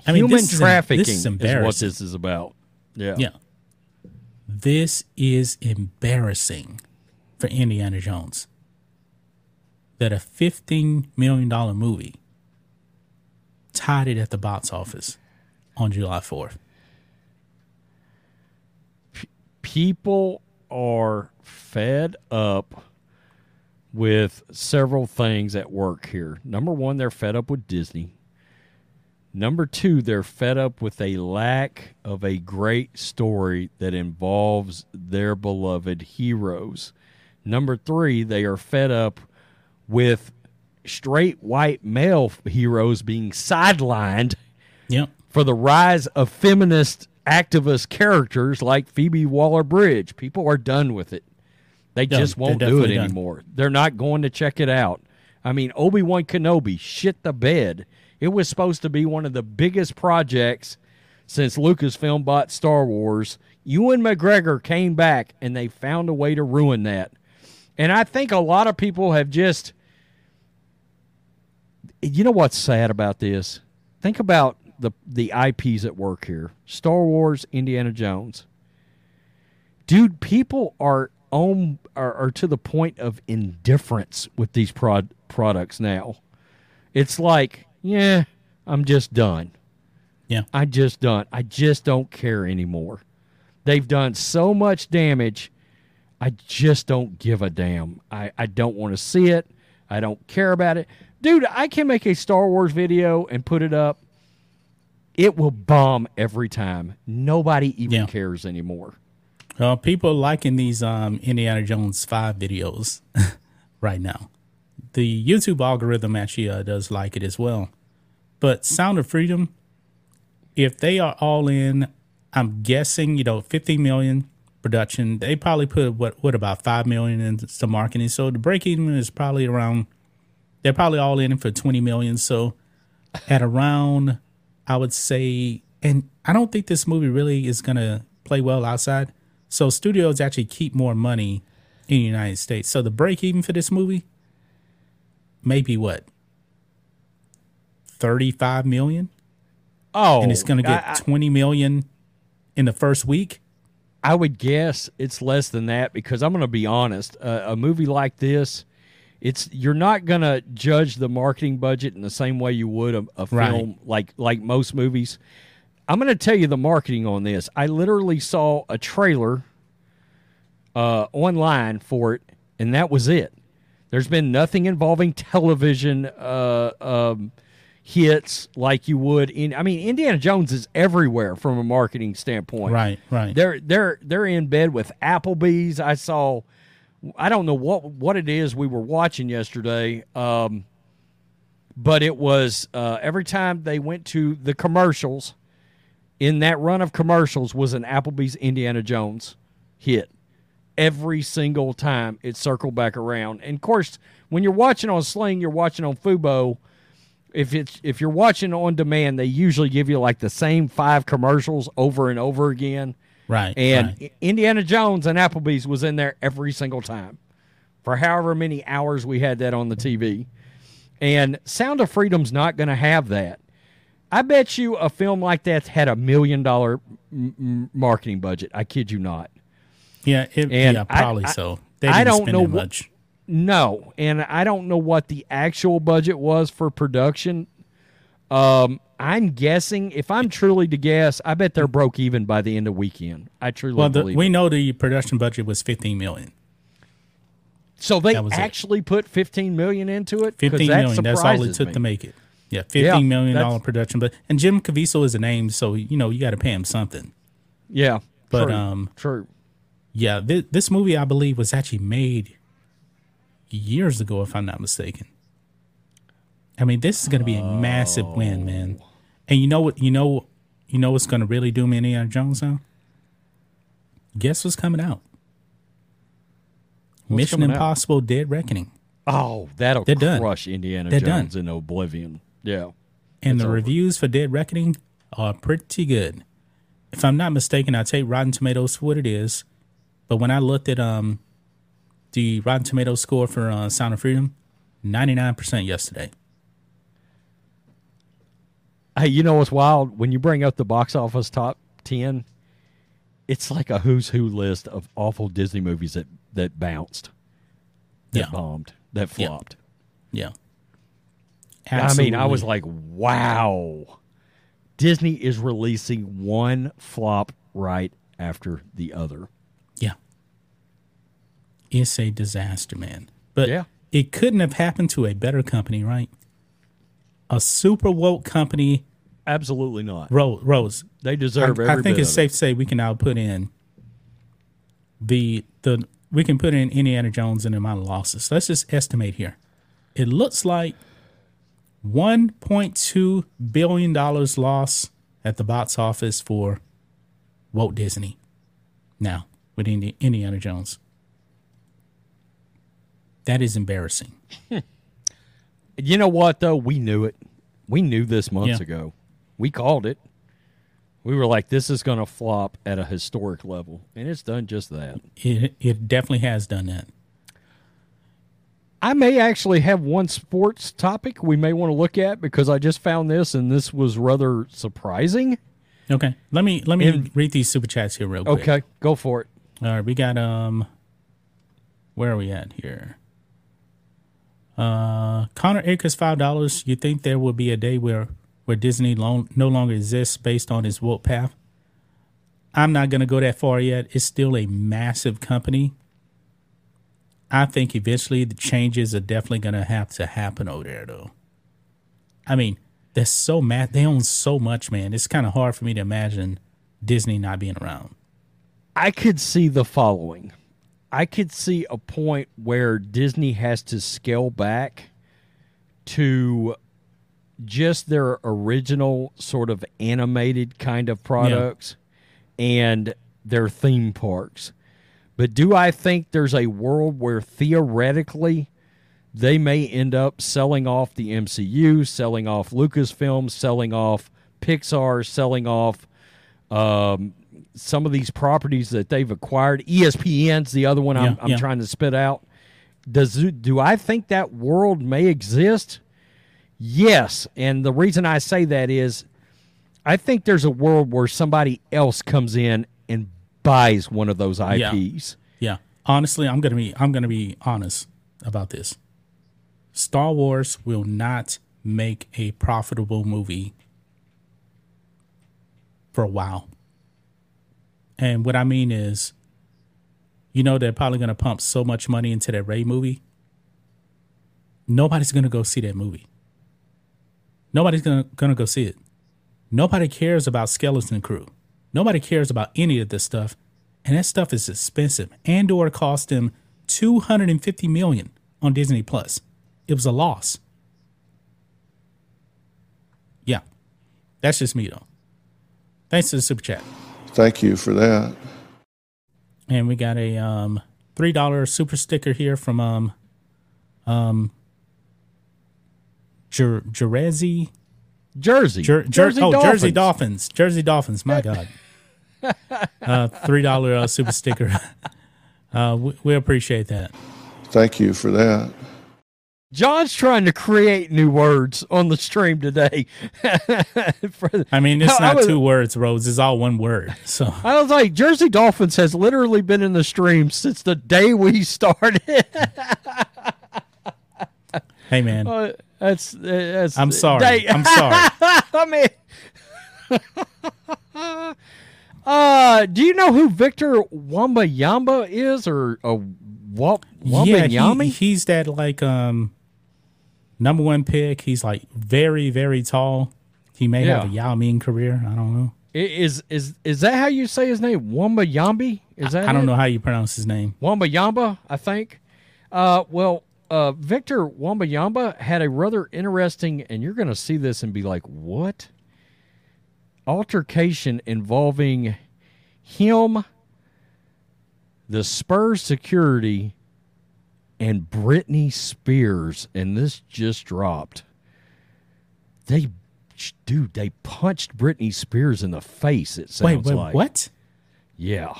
I mean, human this is trafficking this is is, what this is about. Yeah. Yeah. This is embarrassing for Indiana Jones. That a $15 million movie tied it at the box office on July 4th. people are fed up with several things at work here. Number one, they're fed up with Disney. Number two, they're fed up with a lack of a great story that involves their beloved heroes. Number three, they are fed up with straight white male heroes being sidelined Yep. for the rise of feminist activist characters like Phoebe Waller Bridge. People are done with it. They Done. just won't do it done. anymore. They're not going to check it out. I mean, Obi Wan Kenobi shit the bed. It was supposed to be one of the biggest projects since Lucasfilm bought Star Wars. Ewan McGregor came back and they found a way to ruin that. And I think a lot of people have just. You know what's sad about this? Think about the the IPs at work here: Star Wars, Indiana Jones. Dude, people are on are, are to the point of indifference with these prod, products now. It's like, yeah, I'm just done. Yeah. I just done. I just don't care anymore. They've done so much damage. I just don't give a damn. I, I don't want to see it. I don't care about it. Dude, I can make a Star Wars video and put it up. It will bomb every time. Nobody even Yeah. cares anymore. Well, people are liking these um, Indiana Jones 5 videos right now. The YouTube algorithm actually uh, does like it as well. But Sound of Freedom, if they are all in, I'm guessing, you know, 50 million production, they probably put what, what about 5 million into marketing. So the break even is probably around, they're probably all in for 20 million. So at around, I would say, and I don't think this movie really is to play well outside. So studios actually keep more money in the United States. So the break even for this movie, maybe what, 35 million? Oh, And it's going to get I, 20 million in the first week? I would guess it's less than that because I'm going to be honest. Uh, a movie like this, it's you're not going to judge the marketing budget in the same way you would a, a film Right. like like most movies. I'm going to tell you the marketing on this. I literally saw a trailer uh, online for it, and that was it. There's been nothing involving television uh, um, hits like you would in. I mean, Indiana Jones is everywhere from a marketing standpoint. Right, right. They're they're they're in bed with Applebee's. I saw. I don't know what what it is we were watching yesterday, um, but it was uh, every time they went to the commercials. In that run of commercials was an Applebee's Indiana Jones hit every single time it circled back around. And of course, when you're watching on Sling, you're watching on Fubo. If it's if you're watching on demand, they usually give you like the same five commercials over and over again. Right. And right. Indiana Jones and Applebee's was in there every single time for however many hours we had that on the TV. And Sound of Freedom's not going to have that. I bet you a film like that had a million dollar m- m- marketing budget. I kid you not. Yeah, it, and yeah, probably I- so. They I didn't don't spend know what- much. No, and I don't know what the actual budget was for production. Um, I'm guessing if I'm truly to guess, I bet they're broke even by the end of weekend. I truly Well, the, believe. we it. know the production budget was 15 million. So they was it. actually put 15 million into it. Fifteen that million. That's all it took me. to make it. Yeah, Yeah, fifteen million dollar production. But and Jim Caviezel is a name, so you know you got to pay him something. Yeah, But, true, um, true. Yeah, thi- this movie I believe was actually made years ago, if I'm not mistaken. I mean, this is going to be a massive win, man. Oh. And you know what? You know, you know what's going to really do me Indiana Jones now? Guess what's coming out? Mission coming out? Impossible: Dead Reckoning. Oh, that'll They're done. crush Indiana They're done. Jones in oblivion. Yeah. And the over. reviews for Dead Reckoning are pretty good. If I'm not mistaken, I take Rotten Tomatoes for what it is. But when I looked at um the Rotten Tomatoes score for uh, Sound of Freedom? 99% yesterday. Hey, you know what's wild? When you bring up the box office top 10, it's like a who's who list of awful Disney movies that, that bounced, that Yeah. bombed, that Yeah. flopped. Yeah. I mean, I was like, wow. Disney is releasing one flop right after the other. It's a disaster, man. But Yeah. it couldn't have happened to a better company, right? A super woke company, Absolutely not. Ro- Rose. They I, deserve every I think it's safe to say we can now put in the the we can put in Indiana Jones and the amount of losses. Let's just estimate here. It looks like 1.2 billion dollars loss at the box office for Walt Disney. Now with Indi- Indiana Jones, that is embarrassing. You know what, though? We knew it. We knew this months Yeah. ago. We called it. We were like, this is going to flop at a historic level. And it's done just that. It it definitely has done that. I may actually have one sports topic we may want to look at because I just found this and this was rather surprising. Okay, let me let me In- read these super chats here real quick. Okay, go for it. All right, we got um, where are we at here? Uh, Connor Akers five dollars. You think there will be a day where where Disney lo- no longer exists based on his woke path? I'm not gonna go that far yet. It's still a massive company. I think eventually the changes are definitely gonna have to happen over there, though. I mean, they're so mad. They own so much, man. It's kind of hard for me to imagine Disney not being around. I could see the following. I could see a point where Disney has to scale back to just their original sort of animated kind of products and their theme parks. But do I think there's a world where theoretically they may end up selling off the MCU, selling off Lucasfilm, selling off Pixar, selling off um, some of these properties that they've acquired. ESPN's the other one I'm, I'm yeah. trying to spit out. Does do I think that world may exist? Yes, and the reason I say that is, I think there's a world where somebody else comes in and buys one of those Yeah. IPs. Yeah. Honestly, I'm gonna be I'm gonna be honest about this. Star Wars will not make a profitable movie for a while. And what I mean is, you know, they're probably gonna pump so much money into that Rey movie. Nobody's gonna go see that movie. Nobody's gonna gonna go see it. Nobody cares about Skeleton Crew. Nobody cares about any of this stuff. And that stuff is expensive. Andor cost them 250 million on Disney Plus. It was a loss. Yeah. That's just me though. Thanks to the super chat. Thank you for that. And we got a um three dollar super sticker here from um um Jer- Jerezi Jersey, Jer- Jer- Jersey oh, Dolphins. Jersey Dolphins. Jersey Dolphins. My God. uh, Three dollar uh, super sticker. Uh, we, we appreciate that. Thank you for that. John's trying to create new words on the stream today. For- I mean, it's I not was- two words, Rose. It's all one word. So I was like, Jersey Dolphins has literally been in the stream since the day we started. hey, man, Uh, that's that's. I'm sorry. I'm sorry. I mean, uh, do you know who Victor Wamba Yamba is, or a Wamba yeah, Yami? he, he's that like um number one pick. He's like very, very tall. He may have a Yeah. Yao Ming career. I don't know. Is is is that how you say his name? Wamba Yambi? Is that I don't it? know how you pronounce his name. Wamba Yamba, I think. Uh, well, uh, Victor Wamba Yamba had a rather interesting, and you're going to see this and be like, what? Altercation involving him, the Spurs security, and Britney Spears. And this just dropped. They, dude, they punched Britney Spears in the face, it sounds Wait, wait, like. what? Yeah.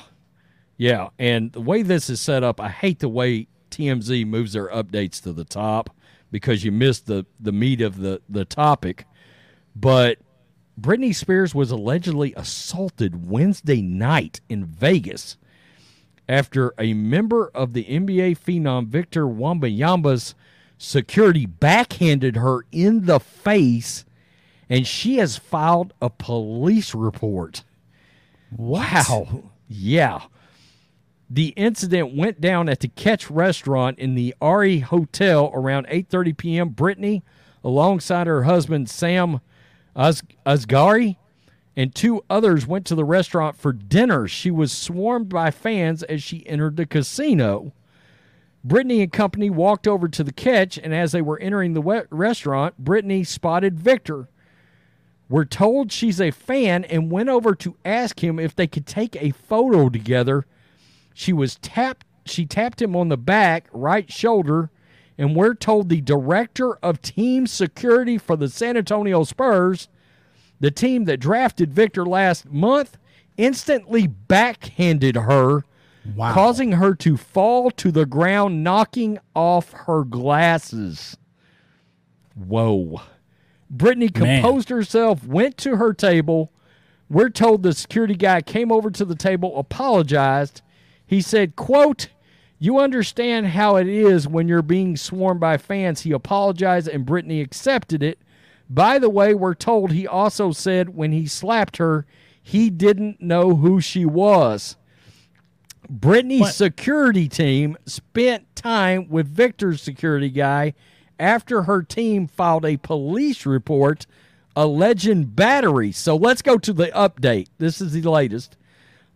Yeah. And the way this is set up, I hate the way TMZ moves their updates to the top because you missed the the meat of the the topic. But Britney Spears was allegedly assaulted Wednesday night in Vegas after a member of the NBA phenom Victor Wembanyama's security backhanded her in the face and she has filed a police report. Wow. Yeah. The incident went down at the Catch restaurant in the Aria Hotel around 8:30 p.m. Britney, alongside her husband Sam Asghari, and two others went to the restaurant for dinner. She was swarmed by fans as she entered the casino. Britney and company walked over to the Catch, and as they were entering the restaurant, Britney spotted Victor. We're told she's a fan and went over to ask him if they could take a photo together. She was tapped she tapped him on the back, right shoulder, and we're told the director of team security for the San Antonio Spurs, the team that drafted Victor last month, instantly backhanded her, Wow. causing her to fall to the ground, knocking off her glasses. Whoa. Britney Man. composed herself, went to her table. We're told the security guy came over to the table, apologized. He said, quote, you understand how it is when you're being swarmed by fans. He apologized and Britney accepted it. By the way, we're told he also said when he slapped her, he didn't know who she was. Britney's What? security team spent time with Victor's security guy after her team filed a police report alleging battery. So let's go to the update. This is the latest.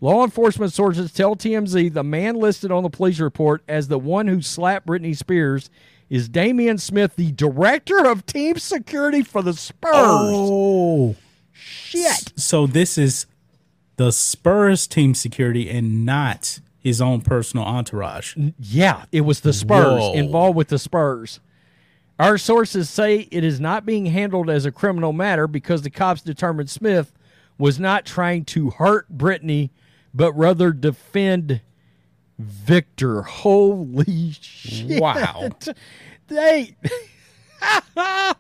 Law enforcement sources tell TMZ the man listed on the police report as the one who slapped Britney Spears is Damian Smith, the director of team security for the Spurs. Oh. Shit. So this is the Spurs team security and not his own personal entourage. Yeah, it was the Spurs Whoa. involved with the Spurs. Our sources say it is not being handled as a criminal matter because the cops determined Smith was not trying to hurt Britney, but rather defend Victor. Holy shit. Wow. They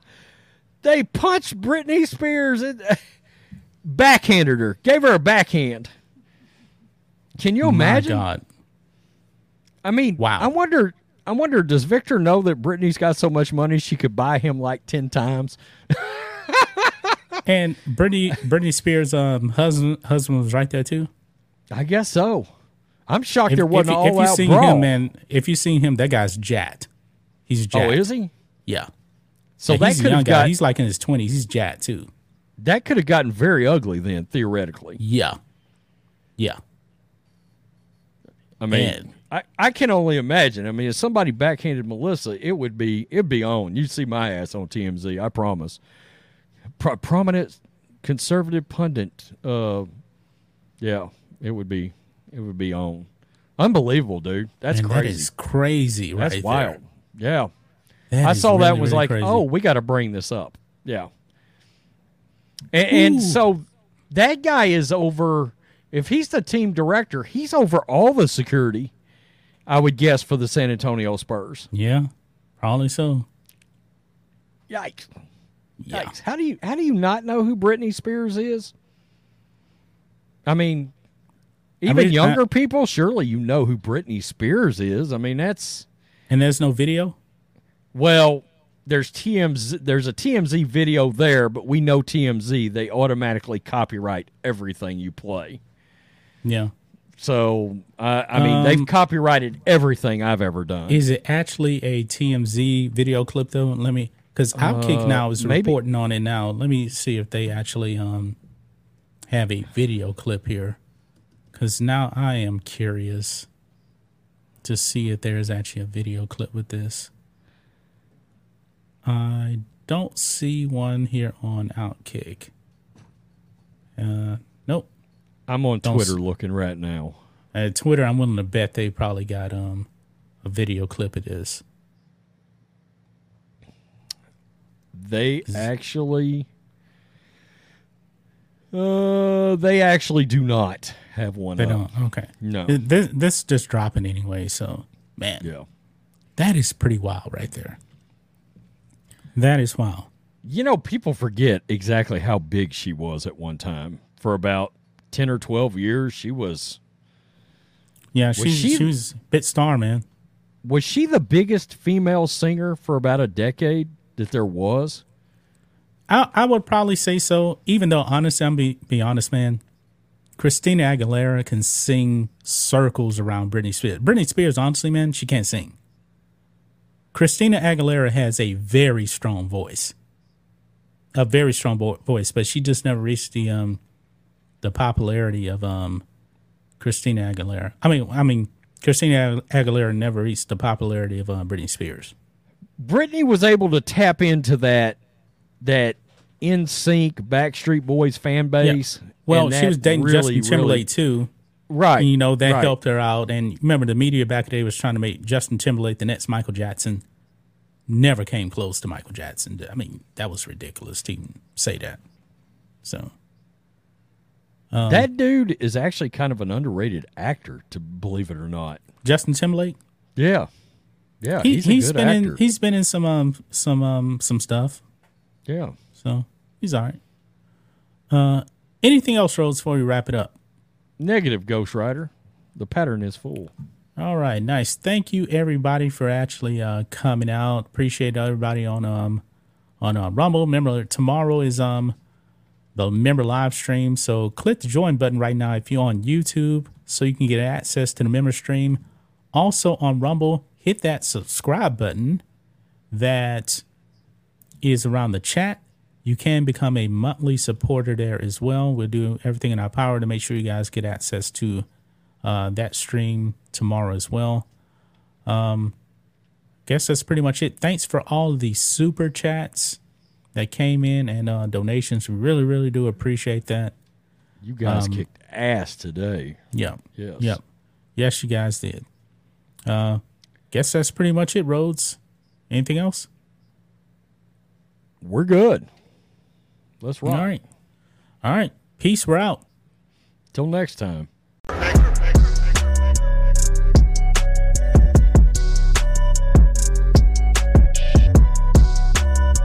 they punched Britney Spears and backhanded her, gave her a backhand. Can you imagine? My God. I mean, Wow. I wonder. I wonder. Does Victor know that Britney's got so much money she could buy him like ten times? And Britney Britney Spears' um husband husband was right there too. I guess so. I'm shocked If, there wasn't you- all if you out seen brawl. him, man, if you seen him, that guy's jacked. He's oh, is he? Yeah. So And that he's a could young have guy. got He's like in his twenties. He's jacked too. that could have gotten very ugly then, theoretically. Yeah. Yeah. I mean, Man. I, I can only imagine. I mean, if somebody backhanded Melissa, it would be it'd be on. You'd see my ass on TMZ. I promise. Pro- prominent conservative pundit. Uh, yeah, it would be it would be on. Unbelievable, dude. That's And crazy. That is crazy, right? That's wild. Yeah. That I is saw that really, and was really like, crazy. oh, we got to bring this up. Yeah. And, and so that guy is over, if he's the team director, he's over all the security, I would guess, for the San Antonio Spurs. yeah, probably so. Yikes. Yeah. Yikes. How do you how do you not know who Britney Spears is? I mean, even mean, younger I- people, surely you know who Britney Spears is. I mean, that's And there's no video. Well, there's TMZ. There's a TMZ video there, but we know TMZ. They automatically copyright everything you play. Yeah. So uh, I mean, they've Um, copyrighted everything I've ever done. Is it actually a TMZ video clip though? Let me, because Outkick now is Uh, maybe. reporting on it now. Let me see if they actually um have a video clip here, because now I am curious to see if there is actually a video clip with this. I don't see one here on Outkick. Uh, nope. I'm on don't Twitter s- looking right now. At Twitter, I'm willing to bet they probably got um a video clip of this. They actually, uh, they actually do not have one. They up. don't. Okay. No. This this just dropping anyway. So man, Yeah. That is pretty wild right there. That is wild. You know, people forget exactly how big she was at one time. For about 10 or 12 years, she was Yeah, she, she- she was a bit star, man. was she the biggest female singer for about a decade that there was? I I would probably say so. Even though honestly, I'm be be honest, man. Christina Aguilera can sing circles around Britney Spears. Britney Spears, honestly, man, she can't sing. Christina Aguilera has a very strong voice, a very strong vo- voice, but she just never reached the um the popularity of um Christina Aguilera. I mean, I mean, Christina Aguilera never reached the popularity of uh, Britney Spears. Britney was able to tap into that that NSYNC Backstreet Boys fan base. Well, she was dating really, Justin Timberlake really- too. right? you know that right. helped her out. And remember, the media back in the day was trying to make Justin Timberlake the next Michael Jackson. Never came close to Michael Jackson. I mean, that was ridiculous to even say that. So um, that dude is actually kind of an underrated actor, to believe it or not. Justin Timberlake, Yeah, yeah, he, he's, he's been actor. in he's been in some um some um some stuff. Yeah, So he's all right. Uh, anything else, Rhodes, before we wrap it up? negative Ghost Rider. The pattern is full. All right, nice. Thank you everybody for actually uh, coming out. Appreciate everybody on um on uh, Rumble. Remember tomorrow is um the member live stream. So click the join button right now if you're on YouTube so you can get access to the member stream. Also on Rumble, hit that subscribe button that is around the chat. You can become a monthly supporter there as well. We'll do everything in our power to make sure you guys get access to uh, that stream tomorrow as well. Um, guess that's pretty much it. Thanks for all the super chats that came in and uh, donations. We really, really do appreciate that. You guys Um, kicked ass today. Yep. Yes. Yep. Yes, you guys did. Uh, guess that's pretty much it, Rhodes. Anything else? We're good. Let's rock. All right. All right. Peace. We're out. Till next time.